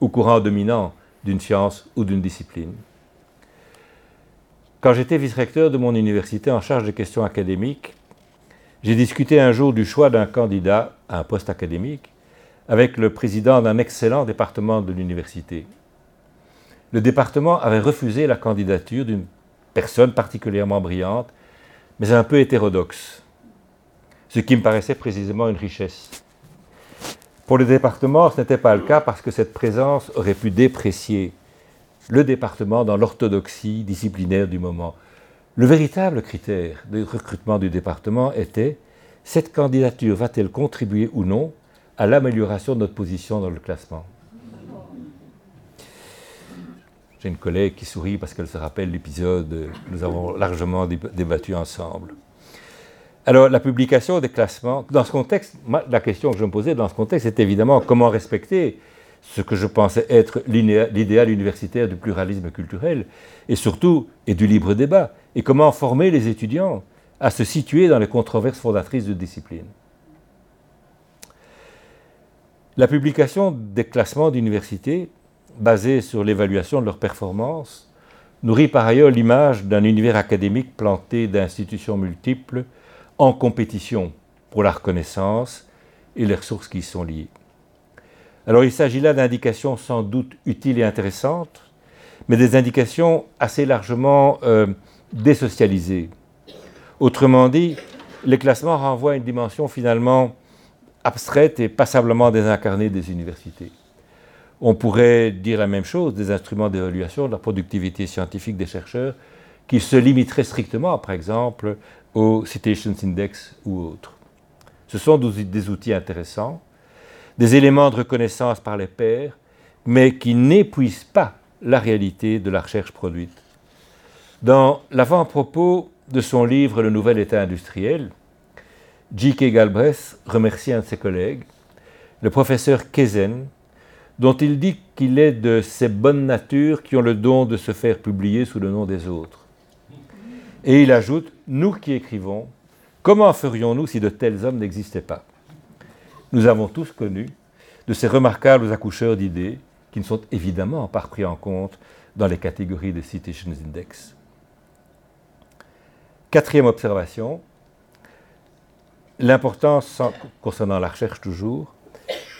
Speaker 4: au courant dominant d'une science ou d'une discipline. Quand j'étais vice-recteur de mon université en charge des questions académiques, j'ai discuté un jour du choix d'un candidat à un poste académique avec le président d'un excellent département de l'université. Le département avait refusé la candidature d'une personne particulièrement brillante, mais un peu hétérodoxe, ce qui me paraissait précisément une richesse. Pour le département, ce n'était pas le cas parce que cette présence aurait pu déprécier le département dans l'orthodoxie disciplinaire du moment. Le véritable critère de recrutement du département était cette candidature va-t-elle contribuer ou non à l'amélioration de notre position dans le classement? J'ai une collègue qui sourit parce qu'elle se rappelle l'épisode que nous avons largement débattu ensemble. Alors, la publication des classements, dans ce contexte, la question que je me posais dans ce contexte est évidemment comment respecter ce que je pensais être l'idéal universitaire du pluralisme culturel, et surtout, et du libre débat, et comment former les étudiants à se situer dans les controverses fondatrices de discipline. La publication des classements d'université, basés sur l'évaluation de leurs performances, nourrit par ailleurs l'image d'un univers académique planté d'institutions multiples, en compétition pour la reconnaissance et les ressources qui y sont liées. Alors il s'agit là d'indications sans doute utiles et intéressantes, mais des indications assez largement euh, désocialisées. Autrement dit, les classements renvoient à une dimension finalement abstraite et passablement désincarnée des universités. On pourrait dire la même chose des instruments d'évaluation de la productivité scientifique des chercheurs qui se limiteraient strictement, par exemple, au Citations Index ou autres. Ce sont des outils intéressants, des éléments de reconnaissance par les pairs, mais qui n'épuisent pas la réalité de la recherche produite. Dans l'avant-propos de son livre Le Nouvel État industriel, J.K. Galbraith remercie un de ses collègues, le professeur Kezen, dont il dit qu'il est de ces bonnes natures qui ont le don de se faire publier sous le nom des autres. Et il ajoute, nous qui écrivons, comment ferions-nous si de tels hommes n'existaient pas? Nous avons tous connu de ces remarquables accoucheurs d'idées qui ne sont évidemment pas pris en compte dans les catégories de Citations Index. Quatrième observation, l'importance, concernant la recherche toujours,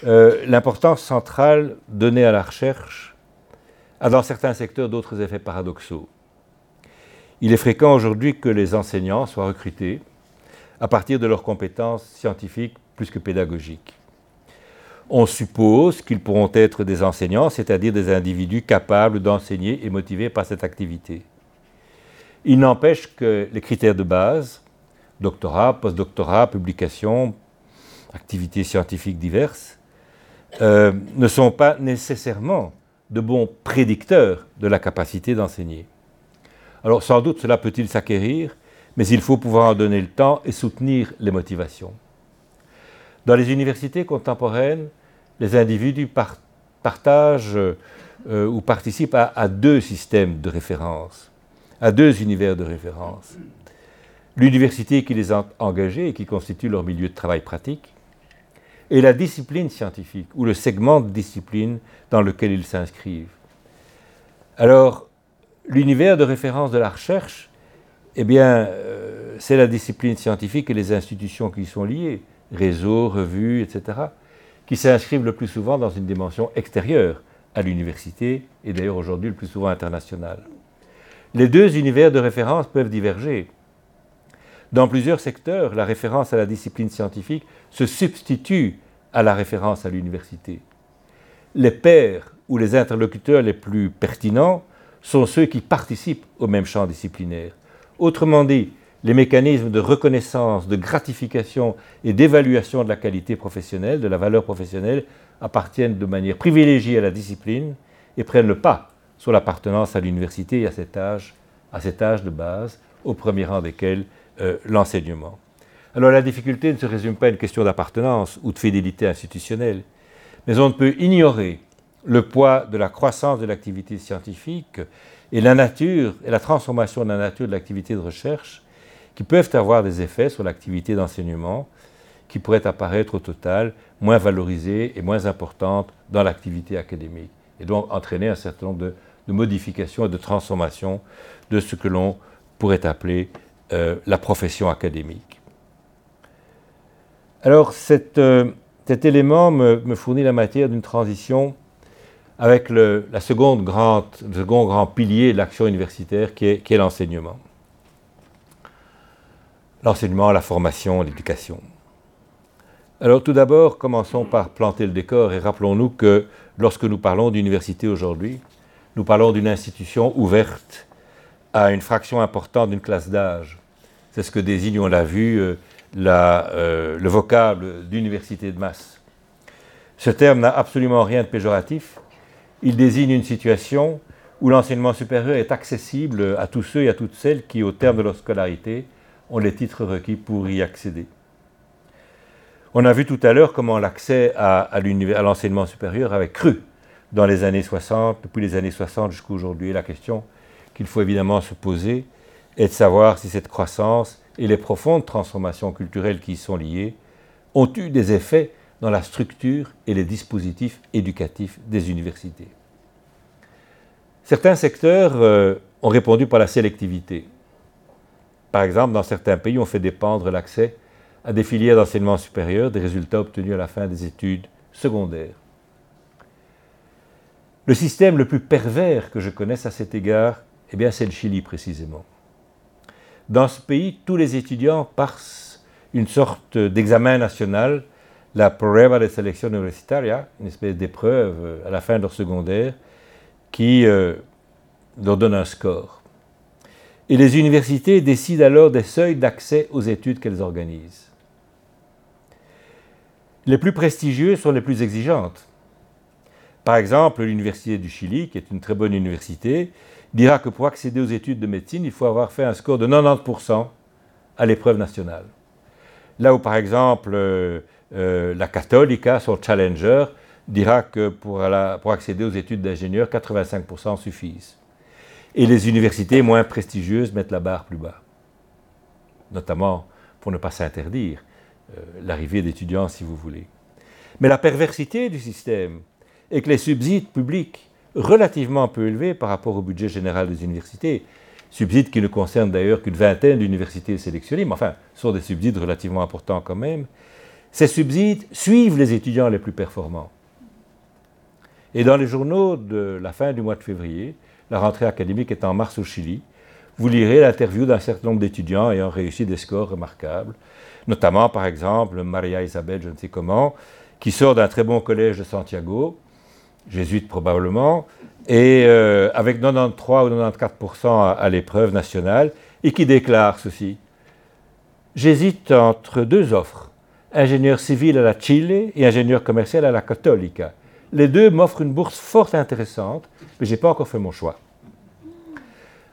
Speaker 4: euh, l'importance centrale donnée à la recherche a dans certains secteurs d'autres effets paradoxaux. Il est fréquent aujourd'hui que les enseignants soient recrutés à partir de leurs compétences scientifiques plus que pédagogiques. On suppose qu'ils pourront être des enseignants, c'est-à-dire des individus capables d'enseigner et motivés par cette activité. Il n'empêche que les critères de base, doctorat, postdoctorat, publication, activités scientifiques diverses, euh, ne sont pas nécessairement de bons prédicteurs de la capacité d'enseigner. Alors sans doute cela peut-il s'acquérir, mais il faut pouvoir en donner le temps et soutenir les motivations. Dans les universités contemporaines, les individus partagent euh, ou participent à, à, deux systèmes de référence, à deux univers de référence. L'université qui les a engagés et qui constitue leur milieu de travail pratique, et la discipline scientifique, ou le segment de discipline dans lequel ils s'inscrivent. Alors, l'univers de référence de la recherche, eh bien, euh, c'est la discipline scientifique et les institutions qui y sont liées, réseaux, revues, etc., qui s'inscrivent le plus souvent dans une dimension extérieure à l'université, et d'ailleurs aujourd'hui le plus souvent internationale. Les deux univers de référence peuvent diverger. Dans plusieurs secteurs, la référence à la discipline scientifique se substitue à la référence à l'université. Les pairs ou les interlocuteurs les plus pertinents sont ceux qui participent au même champ disciplinaire. Autrement dit, les mécanismes de reconnaissance, de gratification et d'évaluation de la qualité professionnelle, de la valeur professionnelle, appartiennent de manière privilégiée à la discipline et prennent le pas sur l'appartenance à l'université à cet âge, à cet âge de base, au premier rang desquels euh, l'enseignement. Alors la difficulté ne se résume pas à une question d'appartenance ou de fidélité institutionnelle, mais on ne peut ignorer le poids de la croissance de l'activité scientifique et la nature et la transformation de la nature de l'activité de recherche qui peuvent avoir des effets sur l'activité d'enseignement qui pourraient apparaître au total moins valorisées et moins importantes dans l'activité académique et donc entraîner un certain nombre de, modifications et de transformations de ce que l'on pourrait appeler euh, la profession académique. Alors euh, cet élément me, fournit la matière d'une transition avec le, second grand pilier de l'action universitaire qui est l'enseignement. L'enseignement, la formation, l'éducation. Alors tout d'abord, commençons par planter le décor et rappelons-nous que lorsque nous parlons d'université aujourd'hui, nous parlons d'une institution ouverte à une fraction importante d'une classe d'âge. C'est ce que désigne, on l'a vu, euh, euh, le vocable d'université de masse. Ce terme n'a absolument rien de péjoratif. Il désigne une situation où l'enseignement supérieur est accessible à tous ceux et à toutes celles qui, au terme de leur scolarité, ont les titres requis pour y accéder. On a vu tout à l'heure comment l'accès à, l'enseignement supérieur avait cru dans les années 60, depuis les années 60 jusqu'à aujourd'hui. La question qu'il faut évidemment se poser est de savoir si cette croissance et les profondes transformations culturelles qui y sont liées ont eu des effets dans la structure et les dispositifs éducatifs des universités. Certains secteurs euh, ont répondu par la sélectivité. Par exemple, dans certains pays, on fait dépendre l'accès à des filières d'enseignement supérieur des résultats obtenus à la fin des études secondaires. Le système le plus pervers que je connaisse à cet égard, eh bien, c'est le Chili précisément. Dans ce pays, tous les étudiants passent une sorte d'examen national, la prueba de selección universitaria, une espèce d'épreuve à la fin de leur secondaire, qui euh, leur donne un score. Et les universités décident alors des seuils d'accès aux études qu'elles organisent. Les plus prestigieuses sont les plus exigeantes. Par exemple, l'Université du Chili, qui est une très bonne université, dira que pour accéder aux études de médecine, il faut avoir fait un score de 90% à l'épreuve nationale. Là où, par exemple, euh, euh, la Catholica, son challenger, dira que pour, accéder aux études d'ingénieur, 85% suffisent. Et les universités moins prestigieuses mettent la barre plus bas, notamment pour ne pas s'interdire. Euh, l'arrivée d'étudiants, si vous voulez. Mais la perversité du système est que les subsides publics, relativement peu élevés par rapport au budget général des universités, subsides qui ne concernent d'ailleurs qu'une vingtaine d'universités sélectionnées, mais enfin, sont des subsides relativement importants quand même, ces subsides suivent les étudiants les plus performants. Et dans les journaux de la fin du mois de février, la rentrée académique est en mars au Chili, vous lirez l'interview d'un certain nombre d'étudiants ayant réussi des scores remarquables, notamment par exemple Maria Isabelle, je ne sais comment, qui sort d'un très bon collège de Santiago, jésuite probablement, et euh, avec 93 ou 94% à, l'épreuve nationale, et qui déclare ceci. J'hésite entre deux offres, ingénieur civil à la Chile et ingénieur commercial à la Cattolica. Les deux m'offrent une bourse fort intéressante, mais je n'ai pas encore fait mon choix.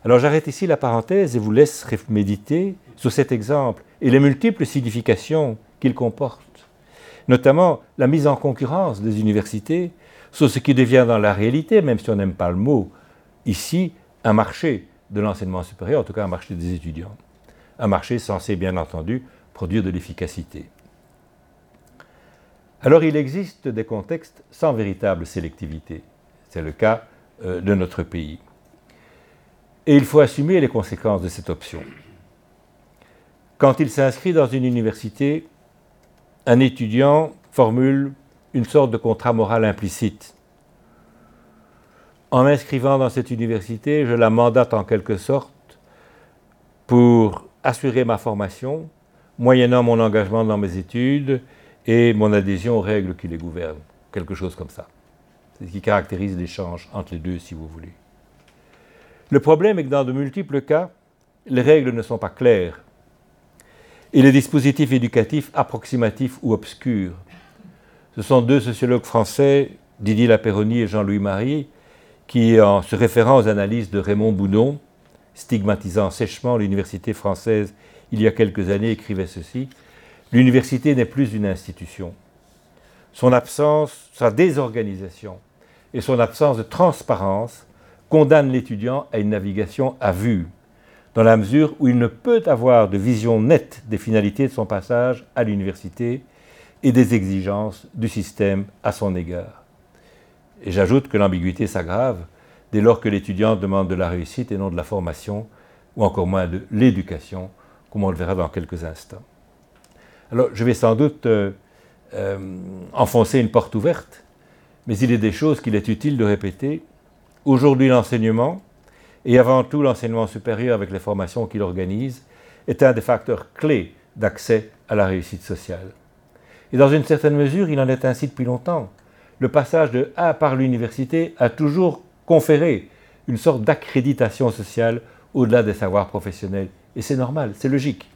Speaker 4: Alors j'arrête ici la parenthèse et vous laisse méditer sur cet exemple et les multiples significations qu'il comporte, notamment la mise en concurrence des universités sur ce qui devient dans la réalité, même si on n'aime pas le mot, ici, un marché de l'enseignement supérieur, en tout cas un marché des étudiants. Un marché censé, bien entendu, produire de l'efficacité. Alors il existe des contextes sans véritable sélectivité. C'est le cas euh, de notre pays. Et il faut assumer les conséquences de cette option. Quand il s'inscrit dans une université, un étudiant formule une sorte de contrat moral implicite. En m'inscrivant dans cette université, je la mandate en quelque sorte pour assurer ma formation, moyennant mon engagement dans mes études et mon adhésion aux règles qui les gouvernent. Quelque chose comme ça. C'est ce qui caractérise l'échange entre les deux, si vous voulez. Le problème est que dans de multiples cas, les règles ne sont pas claires et les dispositifs éducatifs approximatifs ou obscurs. Ce sont deux sociologues français, Didier Lapéronie et Jean-Louis Marie, qui, en se référant aux analyses de Raymond Boudon, stigmatisant sèchement l'université française il y a quelques années, écrivaient ceci l'université n'est plus une institution. Son absence, sa désorganisation et son absence de transparence condamnent l'étudiant à une navigation à vue, dans la mesure où il ne peut avoir de vision nette des finalités de son passage à l'université et des exigences du système à son égard. Et j'ajoute que l'ambiguïté s'aggrave dès lors que l'étudiant demande de la réussite et non de la formation, ou encore moins de l'éducation, comme on le verra dans quelques instants. Alors, je vais sans doute euh, euh, enfoncer une porte ouverte, mais il est des choses qu'il est utile de répéter. Aujourd'hui, l'enseignement, et avant tout l'enseignement supérieur avec les formations qu'il organise, est un des facteurs clés d'accès à la réussite sociale. Et dans une certaine mesure, il en est ainsi depuis longtemps. Le passage de A par l'université a toujours conféré une sorte d'accréditation sociale au-delà des savoirs professionnels. Et c'est normal, c'est logique.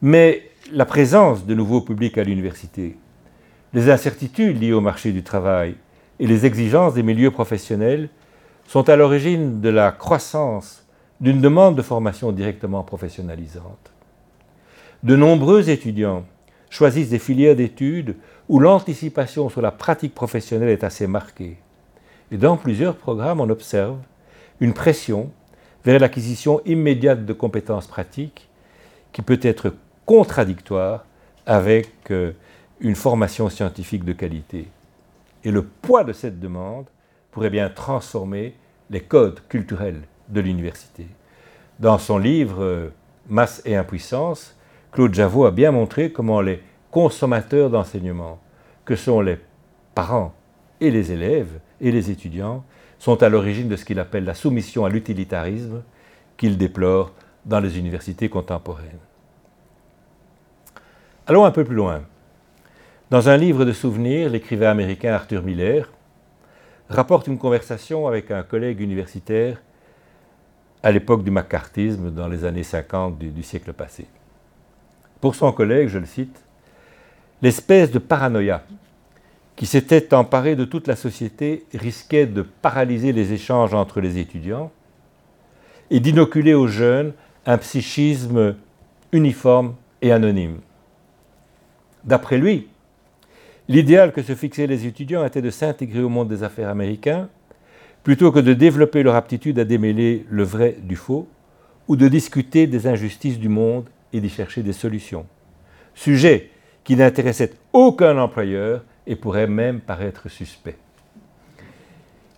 Speaker 4: Mais la présence de nouveaux publics à l'université, les incertitudes liées au marché du travail et les exigences des milieux professionnels sont à l'origine de la croissance d'une demande de formation directement professionnalisante. De nombreux étudiants choisissent des filières d'études où l'anticipation sur la pratique professionnelle est assez marquée. Et dans plusieurs programmes, on observe une pression vers l'acquisition immédiate de compétences pratiques qui peut être contradictoire avec euh, une formation scientifique de qualité. Et le poids de cette demande pourrait bien transformer les codes culturels de l'université. Dans son livre euh, Masse et impuissance, Claude Javot a bien montré comment les consommateurs d'enseignement, que sont les parents et les élèves et les étudiants, sont à l'origine de ce qu'il appelle la soumission à l'utilitarisme qu'il déplore dans les universités contemporaines. Allons un peu plus loin. Dans un livre de souvenirs, l'écrivain américain Arthur Miller rapporte une conversation avec un collègue universitaire à l'époque du macartisme, dans les années 50 du, du siècle passé. Pour son collègue, je le cite, l'espèce de paranoïa qui s'était emparée de toute la société risquait de paralyser les échanges entre les étudiants et d'inoculer aux jeunes un psychisme uniforme et anonyme. D'après lui, l'idéal que se fixaient les étudiants était de s'intégrer au monde des affaires américains plutôt que de développer leur aptitude à démêler le vrai du faux ou de discuter des injustices du monde et d'y chercher des solutions. Sujet qui n'intéressait aucun employeur et pourrait même paraître suspect.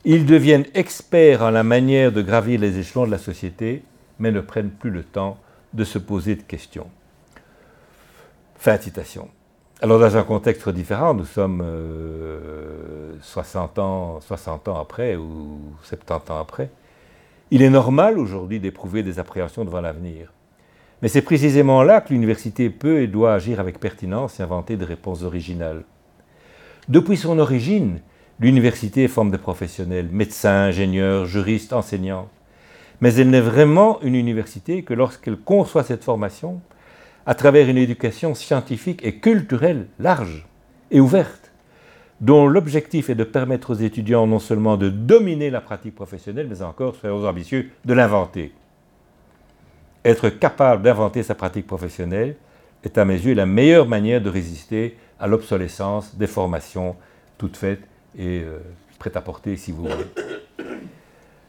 Speaker 4: Ils deviennent experts en la manière de gravir les échelons de la société, mais ne prennent plus le temps de se poser de questions. Fin de citation. Alors dans un contexte différent, nous sommes 60, euh, ans, 60 ans après ou 70 ans après, il est normal aujourd'hui d'éprouver des appréhensions devant l'avenir. Mais c'est précisément là que l'université peut et doit agir avec pertinence et inventer des réponses originales. Depuis son origine, l'université forme des professionnels, médecins, ingénieurs, juristes, enseignants. Mais elle n'est vraiment une université que lorsqu'elle conçoit cette formation à travers une éducation scientifique et culturelle large et ouverte, dont l'objectif est de permettre aux étudiants non seulement de dominer la pratique professionnelle, mais encore, soyons ambitieux, de l'inventer. Être capable d'inventer sa pratique professionnelle est à mes yeux la meilleure manière de résister à l'obsolescence des formations toutes faites et euh, prêtes à porter, si vous voulez.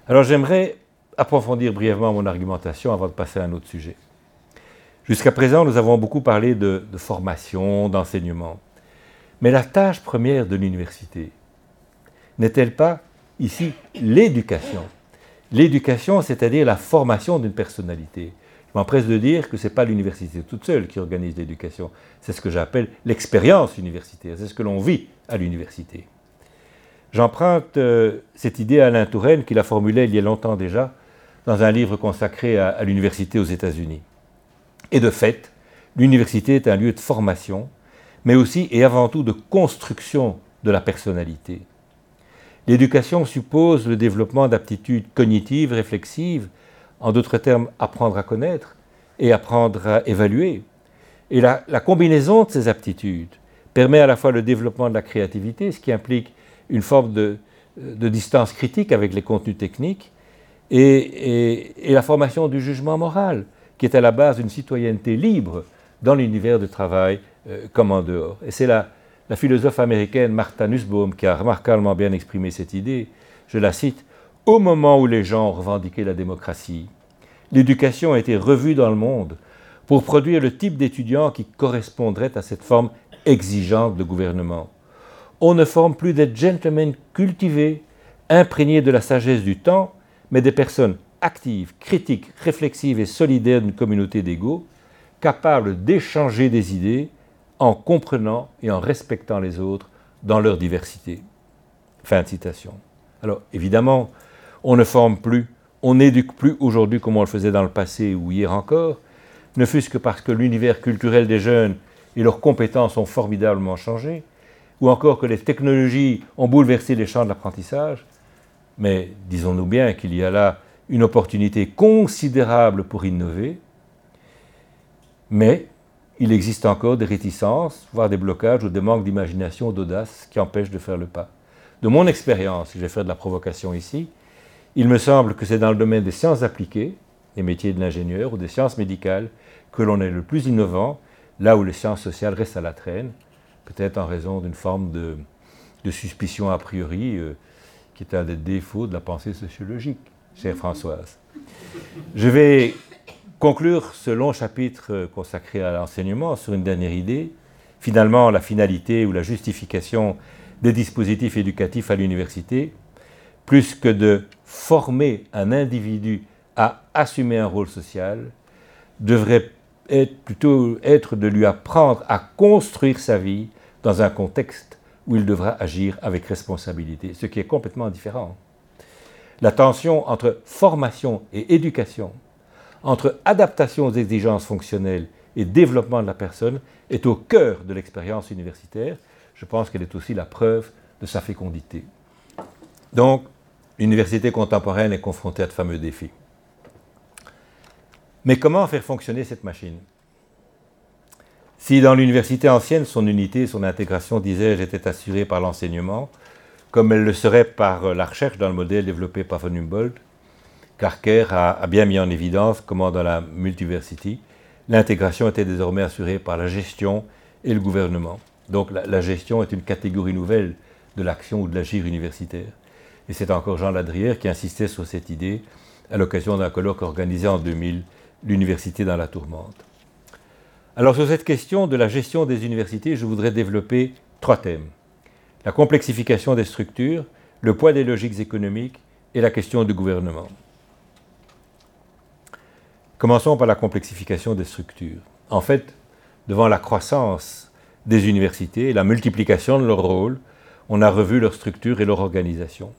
Speaker 4: Alors j'aimerais approfondir brièvement mon argumentation avant de passer à un autre sujet. Jusqu'à présent, nous avons beaucoup parlé de, formation, d'enseignement. Mais la tâche première de l'université n'est-elle pas ici l'éducation? L'éducation, c'est-à-dire la formation d'une personnalité. M'empresse de dire que ce n'est pas l'université toute seule qui organise l'éducation, c'est ce que j'appelle l'expérience universitaire, c'est ce que l'on vit à l'université. J'emprunte euh, cette idée à Alain Touraine, qui la formulait il y a longtemps déjà, dans un livre consacré à l'université aux États-Unis. Et de fait, l'université est un lieu de formation, mais aussi et avant tout de construction de la personnalité. L'éducation suppose le développement d'aptitudes cognitives, réflexives, en d'autres termes, apprendre à connaître et apprendre à évaluer. Et la, combinaison de ces aptitudes permet à la fois le développement de la créativité, ce qui implique une forme de, distance critique avec les contenus techniques, et la formation du jugement moral, qui est à la base d'une citoyenneté libre dans l'univers du travail euh, comme en dehors. Et c'est la, la philosophe américaine Martha Nussbaum qui a remarquablement bien exprimé cette idée. Je la cite Au moment où les gens revendiquaient la démocratie, l'éducation a été revue dans le monde pour produire le type d'étudiants qui correspondrait à cette forme exigeante de gouvernement. On ne forme plus des gentlemen cultivés, imprégnés de la sagesse du temps, mais des personnes actives, critiques, réflexives et solidaires d'une communauté d'égaux, capables d'échanger des idées en comprenant et en respectant les autres dans leur diversité. Fin de citation. Alors évidemment, on ne forme plus, on n'éduque plus aujourd'hui comme on le faisait dans le passé ou hier encore, ne fût-ce que parce que l'univers culturel des jeunes et leurs compétences ont formidablement changé, ou encore que les technologies ont bouleversé les champs de l'apprentissage, mais disons-nous bien qu'il y a là une opportunité considérable pour innover, mais il existe encore des réticences, voire des blocages ou des manques d'imagination ou d'audace qui empêchent de faire le pas. De mon expérience, je vais faire de la provocation ici, il me semble que c'est dans le domaine des sciences appliquées, les métiers de l'ingénieur ou des sciences médicales, que l'on est le plus innovant, là où les sciences sociales restent à la traîne, peut-être en raison d'une forme de, suspicion a priori, euh, qui est un des défauts de la pensée sociologique, chère Françoise. Je vais conclure ce long chapitre euh, consacré à l'enseignement sur une dernière idée. Finalement, la finalité ou la justification des dispositifs éducatifs à l'université, plus que de former un individu à assumer un rôle social, devrait être, plutôt être de lui apprendre à construire sa vie dans un contexte où il devra agir avec responsabilité, ce qui est complètement différent. La tension entre formation et éducation, entre adaptation aux exigences fonctionnelles et développement de la personne, est au cœur de l'expérience universitaire. Je pense qu'elle est aussi la preuve de sa fécondité. Donc, l'université contemporaine est confrontée à de fameux défis. Mais comment faire fonctionner cette machine? Si dans l'université ancienne, son unité, son intégration, disais-je, était assurée par l'enseignement, comme elle le serait par la recherche dans le modèle développé par von Humboldt, Carker a, bien mis en évidence comment dans la multiversity, l'intégration était désormais assurée par la gestion et le gouvernement. Donc la, la gestion est une catégorie nouvelle de l'action ou de l'agir universitaire. Et c'est encore Jean Ladrière qui insistait sur cette idée à l'occasion d'un colloque organisé en 2000 l'université dans la tourmente. Alors sur cette question de la gestion des universités, je voudrais développer trois thèmes. La complexification des structures, le poids des logiques économiques et la question du gouvernement. Commençons par la complexification des structures. En fait, devant la croissance des universités et la multiplication de leurs rôles, on a revu leur structure et leur organisation.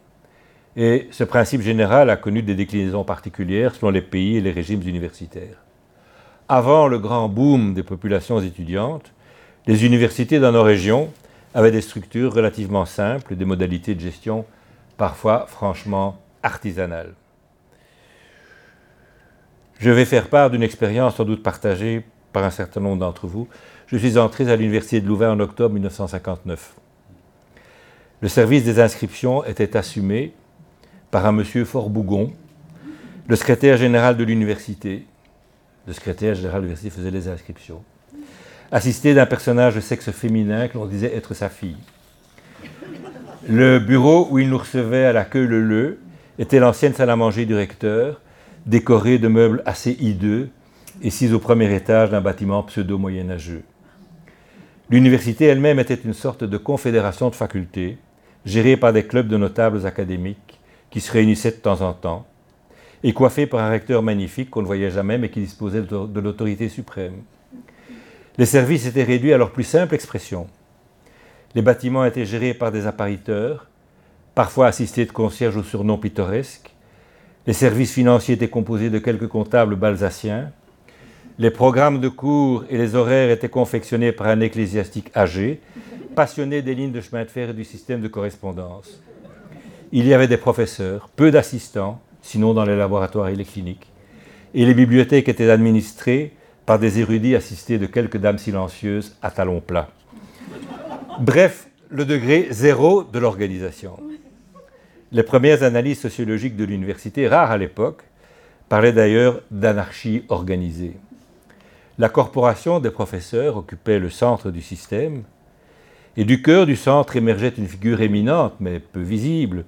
Speaker 4: Et ce principe général a connu des déclinaisons particulières selon les pays et les régimes universitaires. Avant le grand boom des populations étudiantes, les universités dans nos régions avaient des structures relativement simples et des modalités de gestion parfois franchement artisanales. Je vais faire part d'une expérience sans doute partagée par un certain nombre d'entre vous. Je suis entré à l'Université de Louvain en octobre 1959. Le service des inscriptions était assumé par un monsieur Fort Bougon, le secrétaire général de l'université. Le secrétaire général de l'université faisait les inscriptions. Assisté d'un personnage de sexe féminin que l'on disait être sa fille. Le bureau où il nous recevait à la queue le le était l'ancienne salle à manger du recteur, décorée de meubles assez hideux et sise au premier étage d'un bâtiment pseudo-moyenâgeux. L'université elle-même était une sorte de confédération de facultés, gérée par des clubs de notables académiques, qui se réunissait de temps en temps, et coiffé par un recteur magnifique qu'on ne voyait jamais, mais qui disposait de l'autorité suprême. Les services étaient réduits à leur plus simple expression. Les bâtiments étaient gérés par des appariteurs, parfois assistés de concierges au surnom pittoresque. Les services financiers étaient composés de quelques comptables balsaciens. Les programmes de cours et les horaires étaient confectionnés par un ecclésiastique âgé, passionné des lignes de chemin de fer et du système de correspondance il y avait des professeurs, peu d'assistants, sinon dans les laboratoires et les cliniques, et les bibliothèques étaient administrées par des érudits assistés de quelques dames silencieuses à talons plats. Bref, le degré zéro de l'organisation. Les premières analyses sociologiques de l'université, rares à l'époque, parlaient d'ailleurs d'anarchie organisée. La corporation des professeurs occupait le centre du système, et du cœur du centre émergeait une figure éminente, mais peu visible,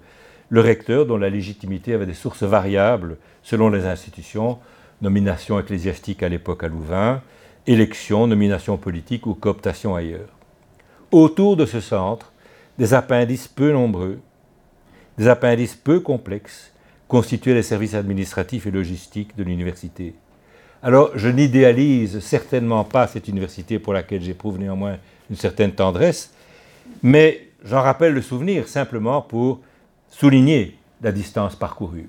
Speaker 4: le recteur dont la légitimité avait des sources variables selon les institutions, nomination ecclésiastique à l'époque à Louvain, élection, nomination politique ou cooptation ailleurs. Autour de ce centre, des appendices peu nombreux, des appendices peu complexes, constituaient les services administratifs et logistiques de l'université. Alors, je n'idéalise certainement pas cette université pour laquelle j'éprouve néanmoins une certaine tendresse, mais j'en rappelle le souvenir simplement pour souligner la distance parcourue.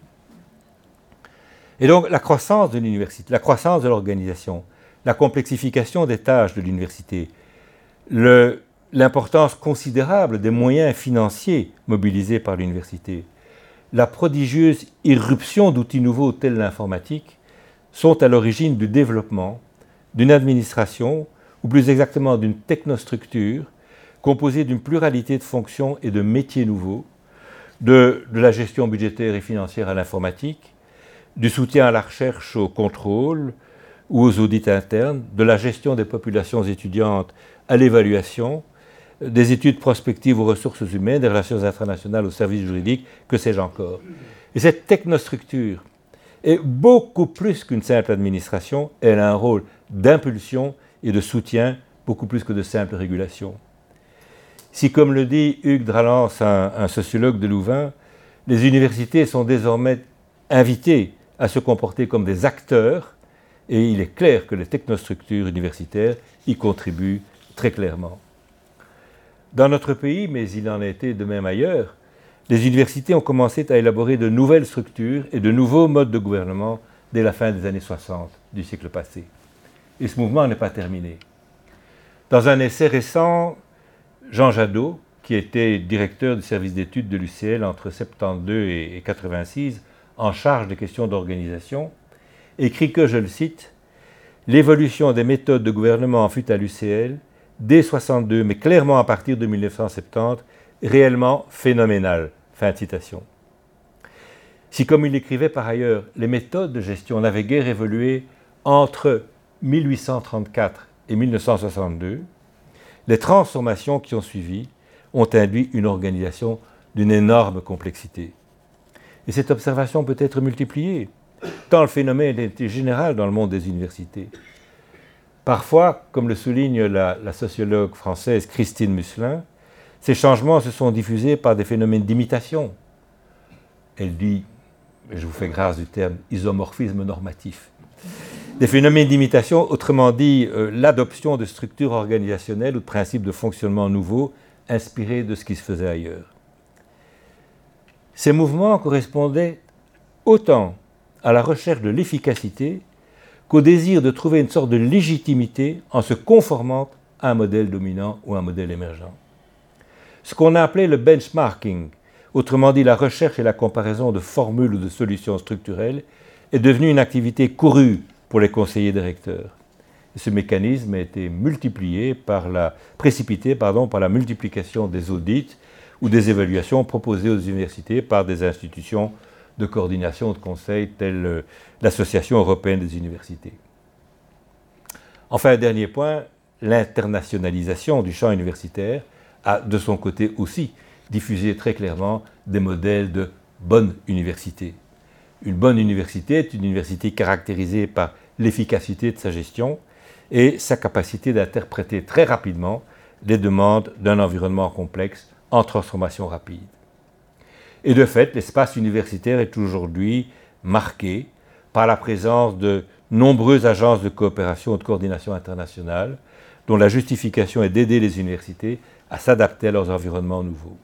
Speaker 4: Et donc, la croissance de l'université, la croissance de l'organisation, la complexification des tâches de l'université, l'importance considérable des moyens financiers mobilisés par l'université, la prodigieuse irruption d'outils nouveaux tels l'informatique sont à l'origine du développement d'une administration, ou plus exactement d'une technostructure, composée d'une pluralité de fonctions et de métiers nouveaux, de, la gestion budgétaire et financière à l'informatique, du soutien à la recherche, au contrôle ou aux audits internes, de la gestion des populations étudiantes à l'évaluation, des études prospectives aux ressources humaines, des relations internationales aux services juridiques, que sais-je encore. Et cette technostructure est beaucoup plus qu'une simple administration, elle a un rôle d'impulsion et de soutien beaucoup plus que de simple régulation. Si, comme le dit Hugues Dralens, un, un sociologue de Louvain, les universités sont désormais invitées à se comporter comme des acteurs, et il est clair que les technostructures universitaires y contribuent très clairement. Dans notre pays, mais il en été de même ailleurs, les universités ont commencé à élaborer de nouvelles structures et de nouveaux modes de gouvernement dès la fin des années 60 du siècle passé. Et ce mouvement n'est pas terminé. Dans un essai récent, Jean Jadot, qui était directeur du service d'études de l'UCL entre 72 et 86, en charge des questions d'organisation, écrit que, je le cite, L'évolution des méthodes de gouvernement fut à l'UCL, dès 62, mais clairement à partir de 1970, réellement phénoménale. Fin de citation. Si, comme il écrivait par ailleurs, les méthodes de gestion n'avaient guère évolué entre 1834 et 1962, les transformations qui ont suivi ont induit une organisation d'une énorme complexité. Et cette observation peut être multipliée, tant le phénomène était général dans le monde des universités. Parfois, comme le souligne la, la sociologue française Christine Musselin, ces changements se sont diffusés par des phénomènes d'imitation. Elle dit, je vous fais grâce du terme isomorphisme normatif. Des phénomènes d'imitation, autrement dit, euh, l'adoption de structures organisationnelles ou de principes de fonctionnement nouveaux inspirés de ce qui se faisait ailleurs. Ces mouvements correspondaient autant à la recherche de l'efficacité qu'au désir de trouver une sorte de légitimité en se conformant à un modèle dominant ou un modèle émergent. Ce qu'on a appelé le benchmarking, autrement dit la recherche et la comparaison de formules ou de solutions structurelles, est devenu une activité courue pour les conseillers directeurs. ce mécanisme a été multiplié par la, précipité pardon, par la multiplication des audits ou des évaluations proposées aux universités par des institutions de coordination de conseil telles euh, l'Association européenne des universités. Enfin, dernier point, l'internationalisation du champ universitaire a de son côté aussi diffusé très clairement des modèles de bonne université. Une bonne université est une université caractérisée par l'efficacité de sa gestion et sa capacité d'interpréter très rapidement les demandes d'un environnement complexe en transformation rapide. Et de fait, l'espace universitaire est aujourd'hui marqué par la présence de nombreuses agences de coopération et de coordination internationale, dont la justification est d'aider les universités à s'adapter à leurs environnements nouveaux,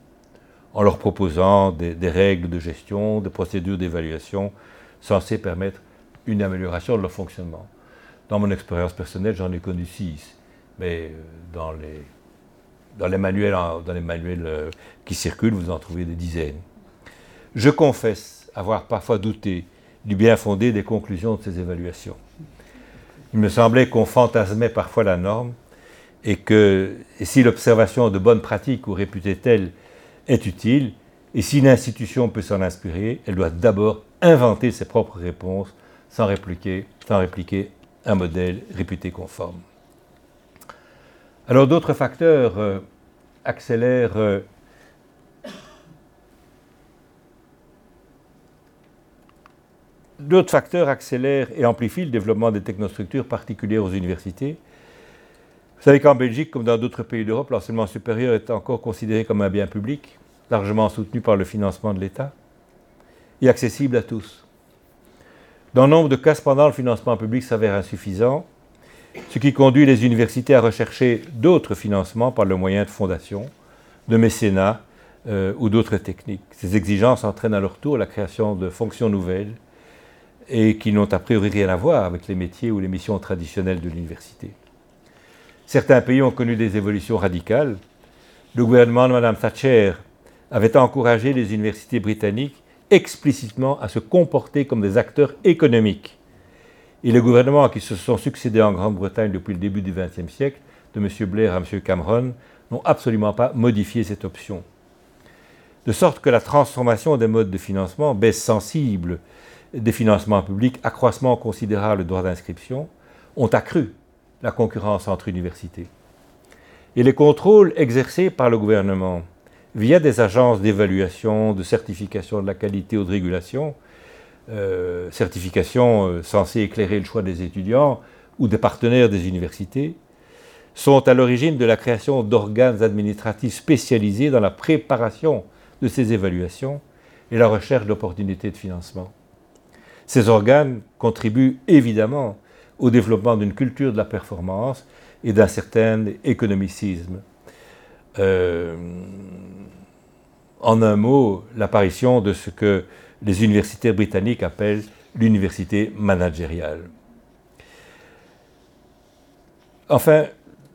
Speaker 4: en leur proposant des, règles de gestion, des procédures d'évaluation censées permettre une amélioration de leur fonctionnement. Dans mon expérience personnelle, j'en ai connu six, mais euh, dans les dans les manuels, dans les manuels euh, qui circulent, vous en trouvez des dizaines. Je confesse avoir parfois douté du bien fondé des conclusions de ces évaluations. Il me semblait qu'on fantasmait parfois la norme et que si l'observation de bonnes pratiques ou réputée telle est utile, et si l'institution peut s'en inspirer, elle doit d'abord inventer ses propres réponses sans répliquer, sans répliquer un modèle réputé conforme. Alors d'autres facteurs euh, accélèrent euh, D'autres facteurs accélèrent et amplifient le développement des technostructures particulières aux universités. Vous savez qu'en Belgique, comme dans d'autres pays d'Europe, l'enseignement supérieur est encore considéré comme un bien public, largement soutenu par le financement de l'État et accessible à tous. Dans nombre de cas, cependant, le financement public s'avère insuffisant, ce qui conduit les universités à rechercher d'autres financements par le moyen de fondations, de mécénat euh, ou d'autres techniques. Ces exigences entraînent à leur tour la création de fonctions nouvelles et qui n'ont a priori rien à voir avec les métiers ou les missions traditionnelles de l'université. Certains pays ont connu des évolutions radicales. Le gouvernement de Mme Thatcher avait encouragé les universités britanniques explicitement à se comporter comme des acteurs économiques. Et les gouvernements qui se sont succédés en Grande-Bretagne depuis le début du XXe siècle, de M. Blair à M. Cameron, n'ont absolument pas modifié cette option. De sorte que la transformation des modes de financement, baisse sensible des financements publics, accroissement considérable de droits d'inscription, ont accru la concurrence entre universités. Et les contrôles exercés par le gouvernement via des agences d'évaluation, de certification de la qualité ou de régulation, euh, certification euh, censée éclairer le choix des étudiants ou des partenaires des universités, sont à l'origine de la création d'organes administratifs spécialisés dans la préparation de ces évaluations et la recherche d'opportunités de financement. Ces organes contribuent évidemment au développement d'une culture de la performance et d'un certain économicisme. Euh, en un mot, l'apparition de ce que les universités britanniques appellent l'université managériale. Enfin,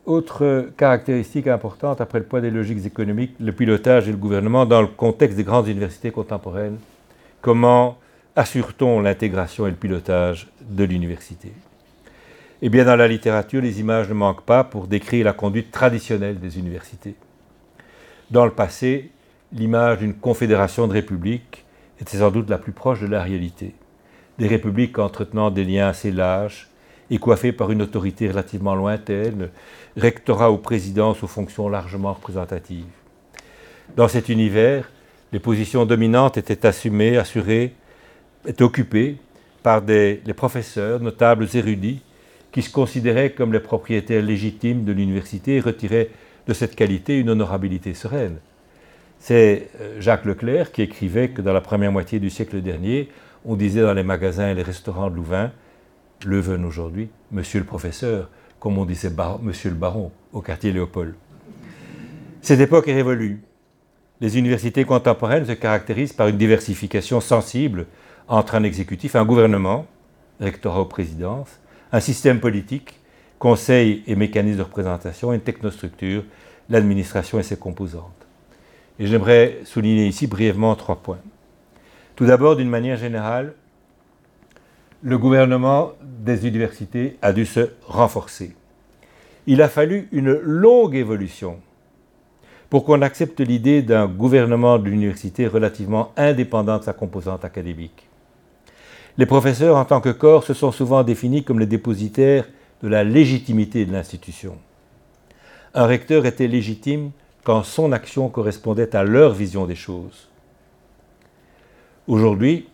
Speaker 4: autre caractéristique importante après le poids des logiques économiques, le pilotage et le gouvernement dans le contexte des grandes universités contemporaines. Comment assure-t-on l'intégration et le pilotage de l'université? Eh bien, dans la littérature, les images ne manquent pas pour décrire la conduite traditionnelle des universités. Dans le passé, l'image d'une confédération de républiques était sans doute la plus proche de la réalité. Des républiques entretenant des liens assez lâches et coiffées par une autorité relativement lointaine, rectorat ou présidence aux fonctions largement représentatives. Dans cet univers, les positions dominantes étaient assumées, assurées est occupé par des, les professeurs, notables érudits, qui se considéraient comme les propriétaires légitimes de l'université et retiraient de cette qualité une honorabilité sereine. C'est euh, Jacques Leclerc qui écrivait que dans la première moitié du siècle dernier, on disait dans les magasins et les restaurants de Louvain, Leuven aujourd'hui, monsieur le professeur, comme on disait monsieur le baron au quartier Léopold. Cette époque est révolue. Les universités contemporaines se caractérisent par une diversification sensible entre un exécutif, un gouvernement, rectorat ou présidence, un système politique, conseil et mécanisme de représentation, une technostructure, l'administration et ses composantes. Et j'aimerais souligner ici brièvement trois points. Tout d'abord, d'une manière générale, le gouvernement des universités a dû se renforcer. Il a fallu une longue évolution pour qu'on accepte l'idée d'un gouvernement de l'université relativement indépendant de sa composante académique. Les professeurs, en tant que corps, se sont souvent définis comme les dépositaires de la légitimité de l'institution. Un recteur était légitime quand son action correspondait à leur vision des choses. Aujourd'hui,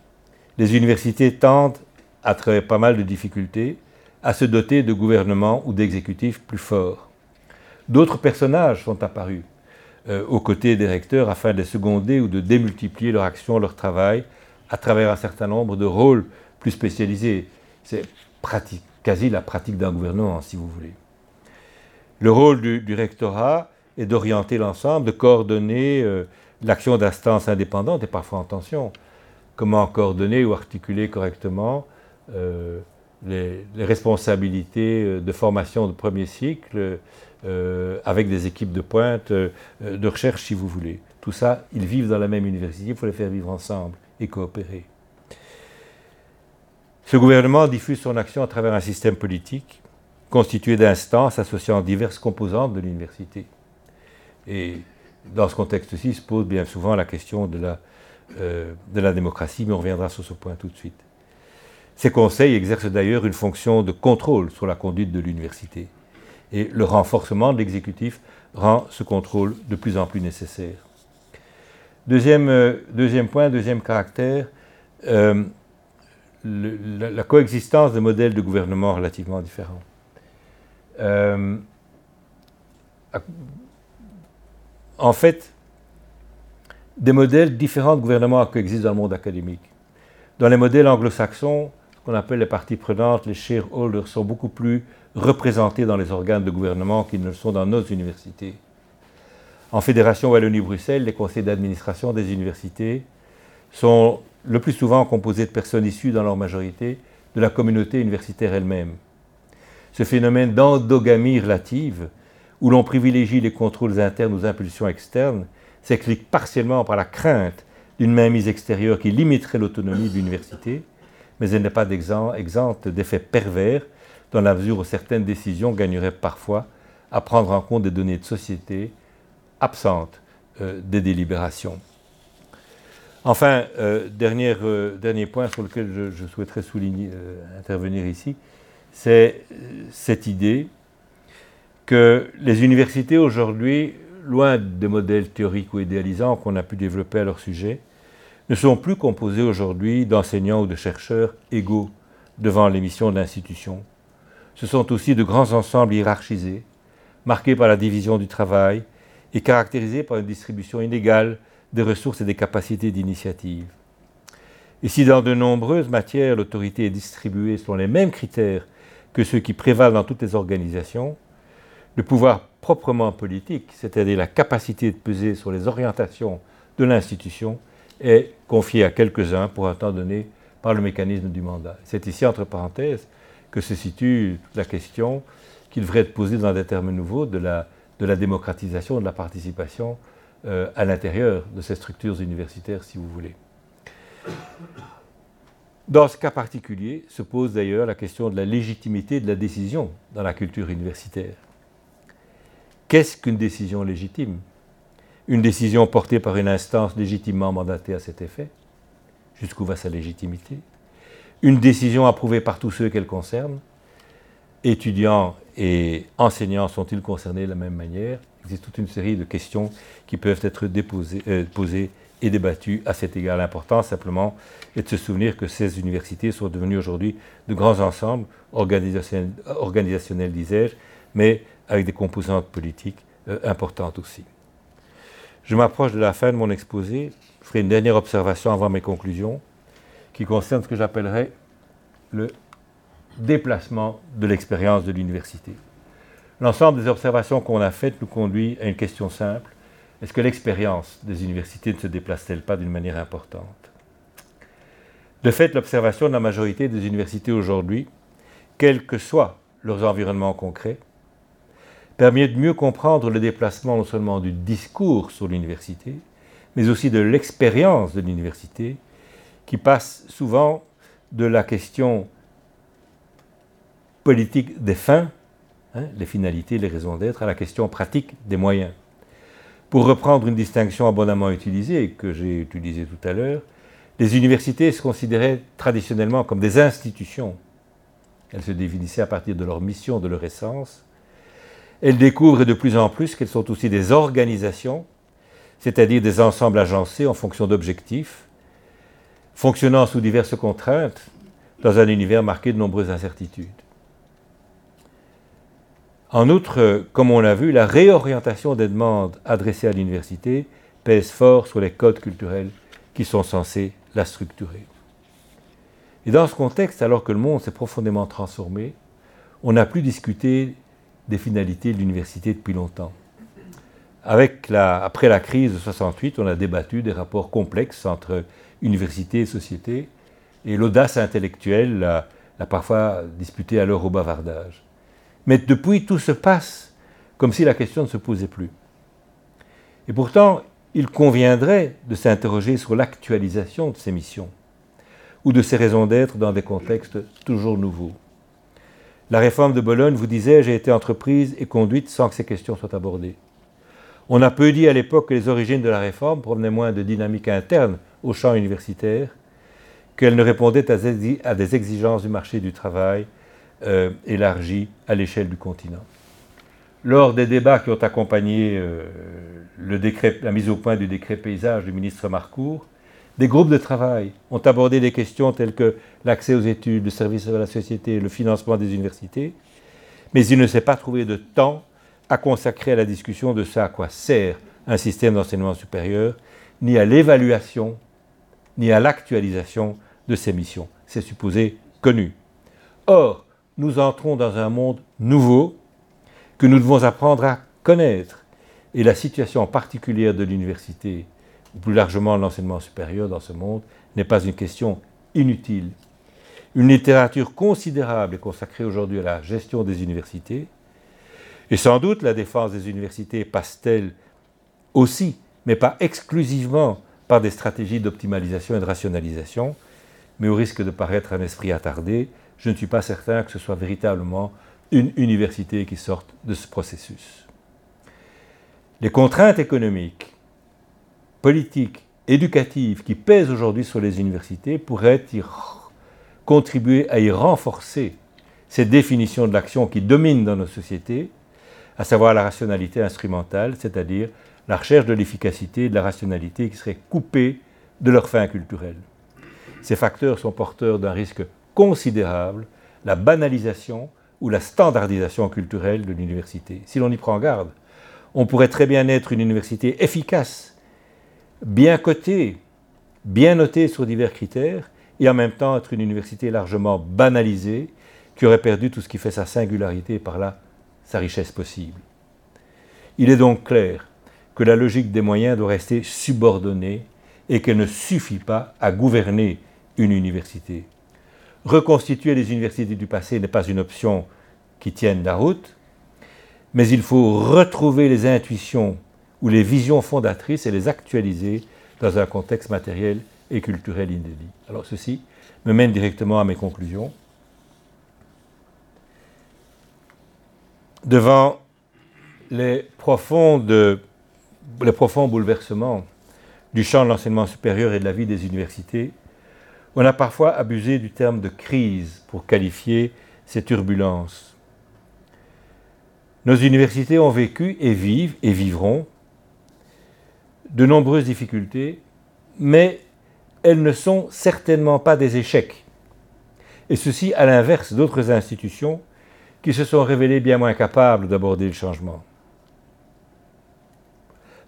Speaker 4: les universités tendent, à travers pas mal de difficultés, à se doter de gouvernements ou d'exécutifs plus forts. D'autres personnages sont apparus euh, aux côtés des recteurs afin de seconder ou de démultiplier leur action, leur travail, à travers un certain nombre de rôles plus spécialisés. C'est quasi la pratique d'un gouvernement, si vous voulez. Le rôle du, rectorat est d'orienter l'ensemble, de coordonner euh, l'action d'instances indépendantes et parfois en tension. Comment coordonner ou articuler correctement euh, les, responsabilités euh, de formation de premier cycle avec des équipes de pointe de recherche, si vous voulez. Tout ça, ils vivent dans la même université, il faut les faire vivre ensemble et coopérer. Ce gouvernement diffuse son action à travers un système politique constitué d'instances associant diverses composantes de l'université. Et dans ce contexte-ci se pose bien souvent la question de la, euh, de la démocratie, mais on reviendra sur ce point tout de suite. Ces conseils exercent d'ailleurs une fonction de contrôle sur la conduite de l'université. Et le renforcement de l'exécutif rend ce contrôle de plus en plus nécessaire. Deuxième, euh, deuxième point, deuxième caractère, euh, la, coexistence de modèles de gouvernement relativement différents. Euh, en fait, des modèles différents de gouvernement coexistent dans le monde académique. Dans les modèles anglo-saxons, ce qu'on appelle les parties prenantes, les shareholders, sont beaucoup plus représentés dans les organes de gouvernement qu'ils ne le sont dans nos universités. En Fédération Wallonie-Bruxelles, les conseils d'administration des universités sont le plus souvent composés de personnes issues dans leur majorité de la communauté universitaire elle-même. Ce phénomène d'endogamie relative, où l'on privilégie les contrôles internes aux impulsions externes, s'explique partiellement par la crainte d'une mainmise extérieure qui limiterait l'autonomie de l'université, mais elle n'est pas exempte d'effets pervers dans la mesure où certaines décisions gagneraient parfois à prendre en compte des données de société absentes euh, des délibérations. Enfin, euh, euh, dernier point sur lequel je, souhaiterais souligner, intervenir ici, c'est cette idée que les universités aujourd'hui, loin des modèles théoriques ou idéalisants qu'on a pu développer à leur sujet, ne sont plus composées aujourd'hui d'enseignants ou de chercheurs égaux devant les missions de l'institution. Ce sont aussi de grands ensembles hiérarchisés, marqués par la division du travail et caractérisés par une distribution inégale des ressources et des capacités d'initiative. Et si dans de nombreuses matières l'autorité est distribuée selon les mêmes critères que ceux qui prévalent dans toutes les organisations, le pouvoir proprement politique, c'est-à-dire la capacité de peser sur les orientations de l'institution, est confié à quelques-uns pour un temps donné par le mécanisme du mandat. C'est ici, entre parenthèses, que se situe la question qui devrait être posée dans des termes nouveaux de la, de la démocratisation, de la participation euh, à l'intérieur de ces structures universitaires, si vous voulez. Dans ce cas particulier se pose d'ailleurs la question de la légitimité de la décision dans la culture universitaire. Qu'est-ce qu'une décision légitime? Une décision portée par une instance légitimement mandatée à cet effet? Jusqu'où va sa légitimité? Une décision approuvée par tous ceux qu'elle concerne? Étudiants et enseignants sont-ils concernés de la même manière? Il existe toute une série de questions qui peuvent être euh, posées et débattues à cet égard. L'important, simplement, est de se souvenir que ces universités sont devenues aujourd'hui de grands ensembles organisationnels, disais-je, mais avec des composantes politiques euh, importantes aussi. Je m'approche de la fin de mon exposé. Je ferai une dernière observation avant mes conclusions, qui concerne ce que j'appellerais le déplacement de l'expérience de l'université. L'ensemble des observations qu'on a faites nous conduit à une question simple. Est-ce que l'expérience des universités ne se déplace-t-elle pas d'une manière importante? De fait, l'observation de la majorité des universités aujourd'hui, quels que soient leurs environnements concrets, permet de mieux comprendre le déplacement non seulement du discours sur l'université, mais aussi de l'expérience de l'université, qui passe souvent de la question politique des fins, hein, les finalités, les raisons d'être, à la question pratique des moyens. Pour reprendre une distinction abondamment utilisée, que j'ai utilisée tout à l'heure, les universités se considéraient traditionnellement comme des institutions. Elles se définissaient à partir de leur mission, de leur essence, elles découvrent de plus en plus qu'elles sont aussi des organisations, c'est-à-dire des ensembles agencés en fonction d'objectifs, fonctionnant sous diverses contraintes dans un univers marqué de nombreuses incertitudes. En outre, comme on l'a vu, la réorientation des demandes adressées à l'université pèse fort sur les codes culturels qui sont censés la structurer. Et dans ce contexte, alors que le monde s'est profondément transformé, on n'a plus discuté des finalités de l'université depuis longtemps. Après la crise de 68, on a débattu des rapports complexes entre université et société, et l'audace intellectuelle l'a, parfois disputé alors au bavardage. Mais depuis, tout se passe comme si la question ne se posait plus. Et pourtant, il conviendrait de s'interroger sur l'actualisation de ces missions, ou de ces raisons d'être dans des contextes toujours nouveaux. La réforme de Bologne, vous disais-je, a été entreprise et conduite sans que ces questions soient abordées. On a peu dit à l'époque que les origines de la réforme provenaient moins de dynamiques internes au champ universitaire qu'elle ne répondait à des exigences du marché du travail euh, élargies à l'échelle du continent. Lors des débats qui ont accompagné euh, la mise au point du décret paysage du ministre Marcourt, des groupes de travail ont abordé des questions telles que l'accès aux études, le service à la société, le financement des universités, mais il ne s'est pas trouvé de temps à consacrer à la discussion de ce à quoi sert un système d'enseignement supérieur, ni à l'évaluation, ni à l'actualisation de ses missions. C'est supposé connu. Or, nous entrons dans un monde nouveau que nous devons apprendre à connaître. Et la situation particulière de l'université, ou plus largement l'enseignement supérieur dans ce monde, n'est pas une question inutile. Une littérature considérable est consacrée aujourd'hui à la gestion des universités, et sans doute la défense des universités passe-t-elle aussi, mais pas exclusivement par des stratégies d'optimalisation et de rationalisation, mais au risque de paraître un esprit attardé, je ne suis pas certain que ce soit véritablement une université qui sorte de ce processus. Les contraintes économiques, politiques, éducatives qui pèsent aujourd'hui sur les universités pourraient y contribuer à y renforcer cette définition de l'action qui domine dans nos sociétés, à savoir la rationalité instrumentale, c'est-à-dire la recherche de l'efficacité et de la rationalité qui seraient coupées de leur fin culturelle. Ces facteurs sont porteurs d'un risque considérable, la banalisation ou la standardisation culturelle de l'université. Si l'on y prend garde, on pourrait très bien être une université efficace, bien cotée, bien notée sur divers critères, et en même temps être une université largement banalisée, qui aurait perdu tout ce qui fait sa singularité et par là sa richesse possible. Il est donc clair que la logique des moyens doit rester subordonnée et qu'elle ne suffit pas à gouverner une université. Reconstituer les universités du passé n'est pas une option qui tienne la route, mais il faut retrouver les intuitions ou les visions fondatrices et les actualiser dans un contexte matériel et culturel inédit. Alors ceci me mène directement à mes conclusions. Devant les profonds bouleversements du champ de l'enseignement supérieur et de la vie des universités, on a parfois abusé du terme de crise pour qualifier ces turbulences. Nos universités ont vécu et vivent et vivront de nombreuses difficultés, mais elles ne sont certainement pas des échecs. Et ceci à l'inverse d'autres institutions qui se sont révélées bien moins capables d'aborder le changement.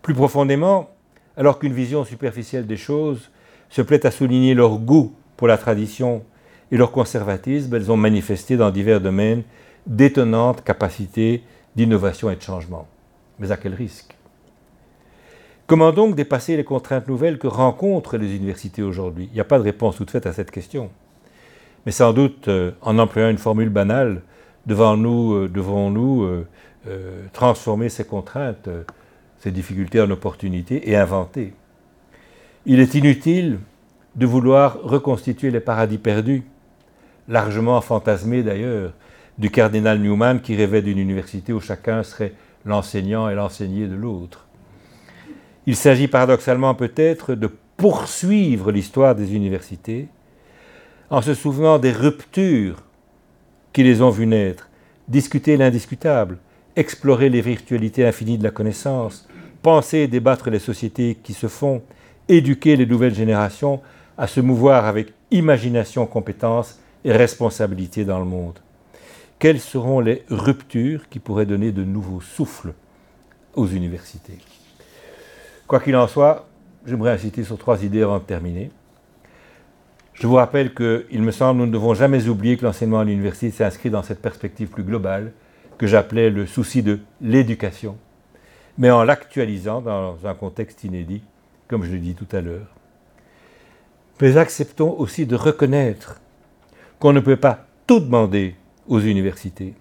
Speaker 4: Plus profondément, alors qu'une vision superficielle des choses se plaît à souligner leur goût pour la tradition et leur conservatisme, elles ont manifesté dans divers domaines d'étonnantes capacités d'innovation et de changement. Mais à quel risque? Comment donc dépasser les contraintes nouvelles que rencontrent les universités aujourd'hui? Il n'y a pas de réponse toute faite à cette question. Mais sans doute, euh, en employant une formule banale, devant nous, euh, devons-nous euh, transformer ces contraintes ces difficultés en opportunités et inventer. Il est inutile de vouloir reconstituer les paradis perdus, largement fantasmés d'ailleurs, du cardinal Newman qui rêvait d'une université où chacun serait l'enseignant et l'enseigné de l'autre. Il s'agit paradoxalement peut-être de poursuivre l'histoire des universités en se souvenant des ruptures qui les ont vues naître, discuter l'indiscutable, explorer les virtualités infinies de la connaissance, penser et débattre les sociétés qui se font, éduquer les nouvelles générations à se mouvoir avec imagination, compétence et responsabilité dans le monde. Quelles seront les ruptures qui pourraient donner de nouveaux souffles aux universités? Quoi qu'il en soit, j'aimerais inciter sur trois idées avant de terminer. Je vous rappelle qu'il me semble, nous ne devons jamais oublier que l'enseignement à l'université s'inscrit dans cette perspective plus globale que j'appelais le souci de l'éducation mais en l'actualisant dans un contexte inédit, comme je l'ai dit tout à l'heure. Mais acceptons aussi de reconnaître qu'on ne peut pas tout demander aux universités.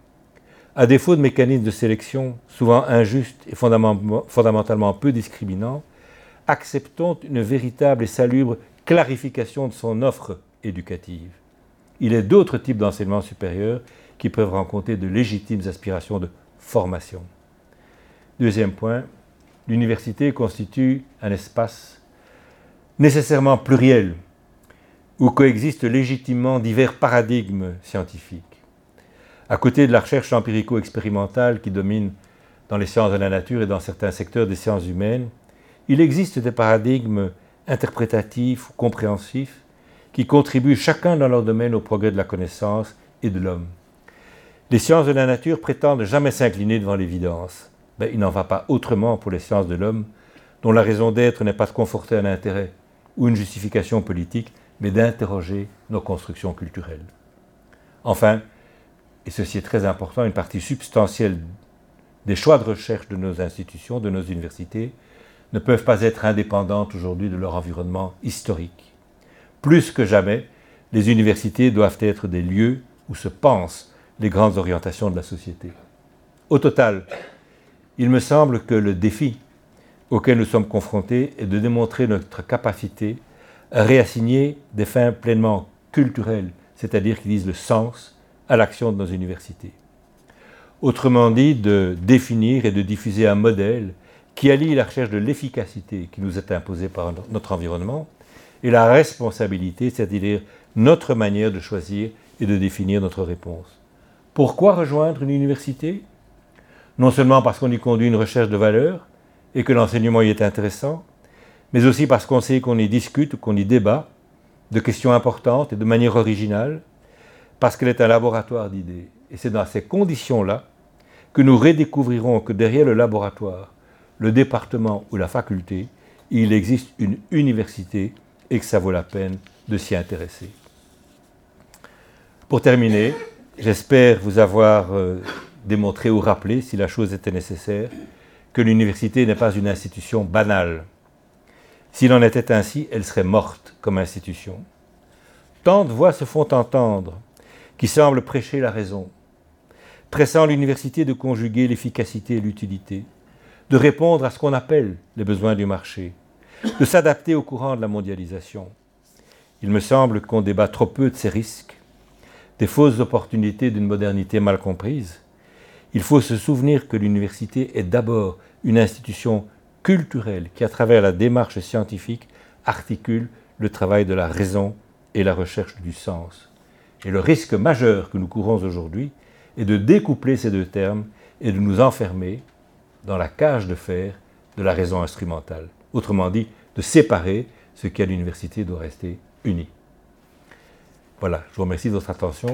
Speaker 4: À défaut de mécanismes de sélection souvent injustes et fondamentalement peu discriminants, acceptons une véritable et salubre clarification de son offre éducative. Il est d'autres types d'enseignement supérieur qui peuvent rencontrer de légitimes aspirations de formation. Deuxième point, l'université constitue un espace nécessairement pluriel, où coexistent légitimement divers paradigmes scientifiques. À côté de la recherche empirico-expérimentale qui domine dans les sciences de la nature et dans certains secteurs des sciences humaines, il existe des paradigmes interprétatifs ou compréhensifs qui contribuent chacun dans leur domaine au progrès de la connaissance et de l'homme. Les sciences de la nature prétendent jamais s'incliner devant l'évidence. Mais il n'en va pas autrement pour les sciences de l'homme, dont la raison d'être n'est pas de conforter un intérêt ou une justification politique, mais d'interroger nos constructions culturelles. Enfin, et ceci est très important, une partie substantielle des choix de recherche de nos institutions, de nos universités, ne peuvent pas être indépendantes aujourd'hui de leur environnement historique. Plus que jamais, les universités doivent être des lieux où se pensent les grandes orientations de la société. Au total, il me semble que le défi auquel nous sommes confrontés est de démontrer notre capacité à réassigner des fins pleinement culturelles, c'est-à-dire qui disent le sens à l'action de nos universités. Autrement dit, de définir et de diffuser un modèle qui allie la recherche de l'efficacité qui nous est imposée par notre environnement et la responsabilité, c'est-à-dire notre manière de choisir et de définir notre réponse. Pourquoi rejoindre une université? Non seulement parce qu'on y conduit une recherche de valeur et que l'enseignement y est intéressant, mais aussi parce qu'on sait qu'on y discute, qu'on y débat de questions importantes et de manière originale, parce qu'elle est un laboratoire d'idées. Et c'est dans ces conditions-là que nous redécouvrirons que derrière le laboratoire, le département ou la faculté, il existe une université et que ça vaut la peine de s'y intéresser. Pour terminer, j'espère vous avoir euh, démontré ou rappelé, si la chose était nécessaire, que l'université n'est pas une institution banale. S'il en était ainsi, elle serait morte comme institution. Tant de voix se font entendre qui semblent prêcher la raison, pressant l'université de conjuguer l'efficacité et l'utilité, de répondre à ce qu'on appelle les besoins du marché, de s'adapter au courant de la mondialisation. Il me semble qu'on débat trop peu de ces risques, des fausses opportunités d'une modernité mal comprise. Il faut se souvenir que l'université est d'abord une institution culturelle qui, à travers la démarche scientifique, articule le travail de la raison et la recherche du sens. Et le risque majeur que nous courons aujourd'hui est de découpler ces deux termes et de nous enfermer dans la cage de fer de la raison instrumentale. Autrement dit, de séparer ce qui à l'université doit rester uni. Voilà, je vous remercie de votre attention.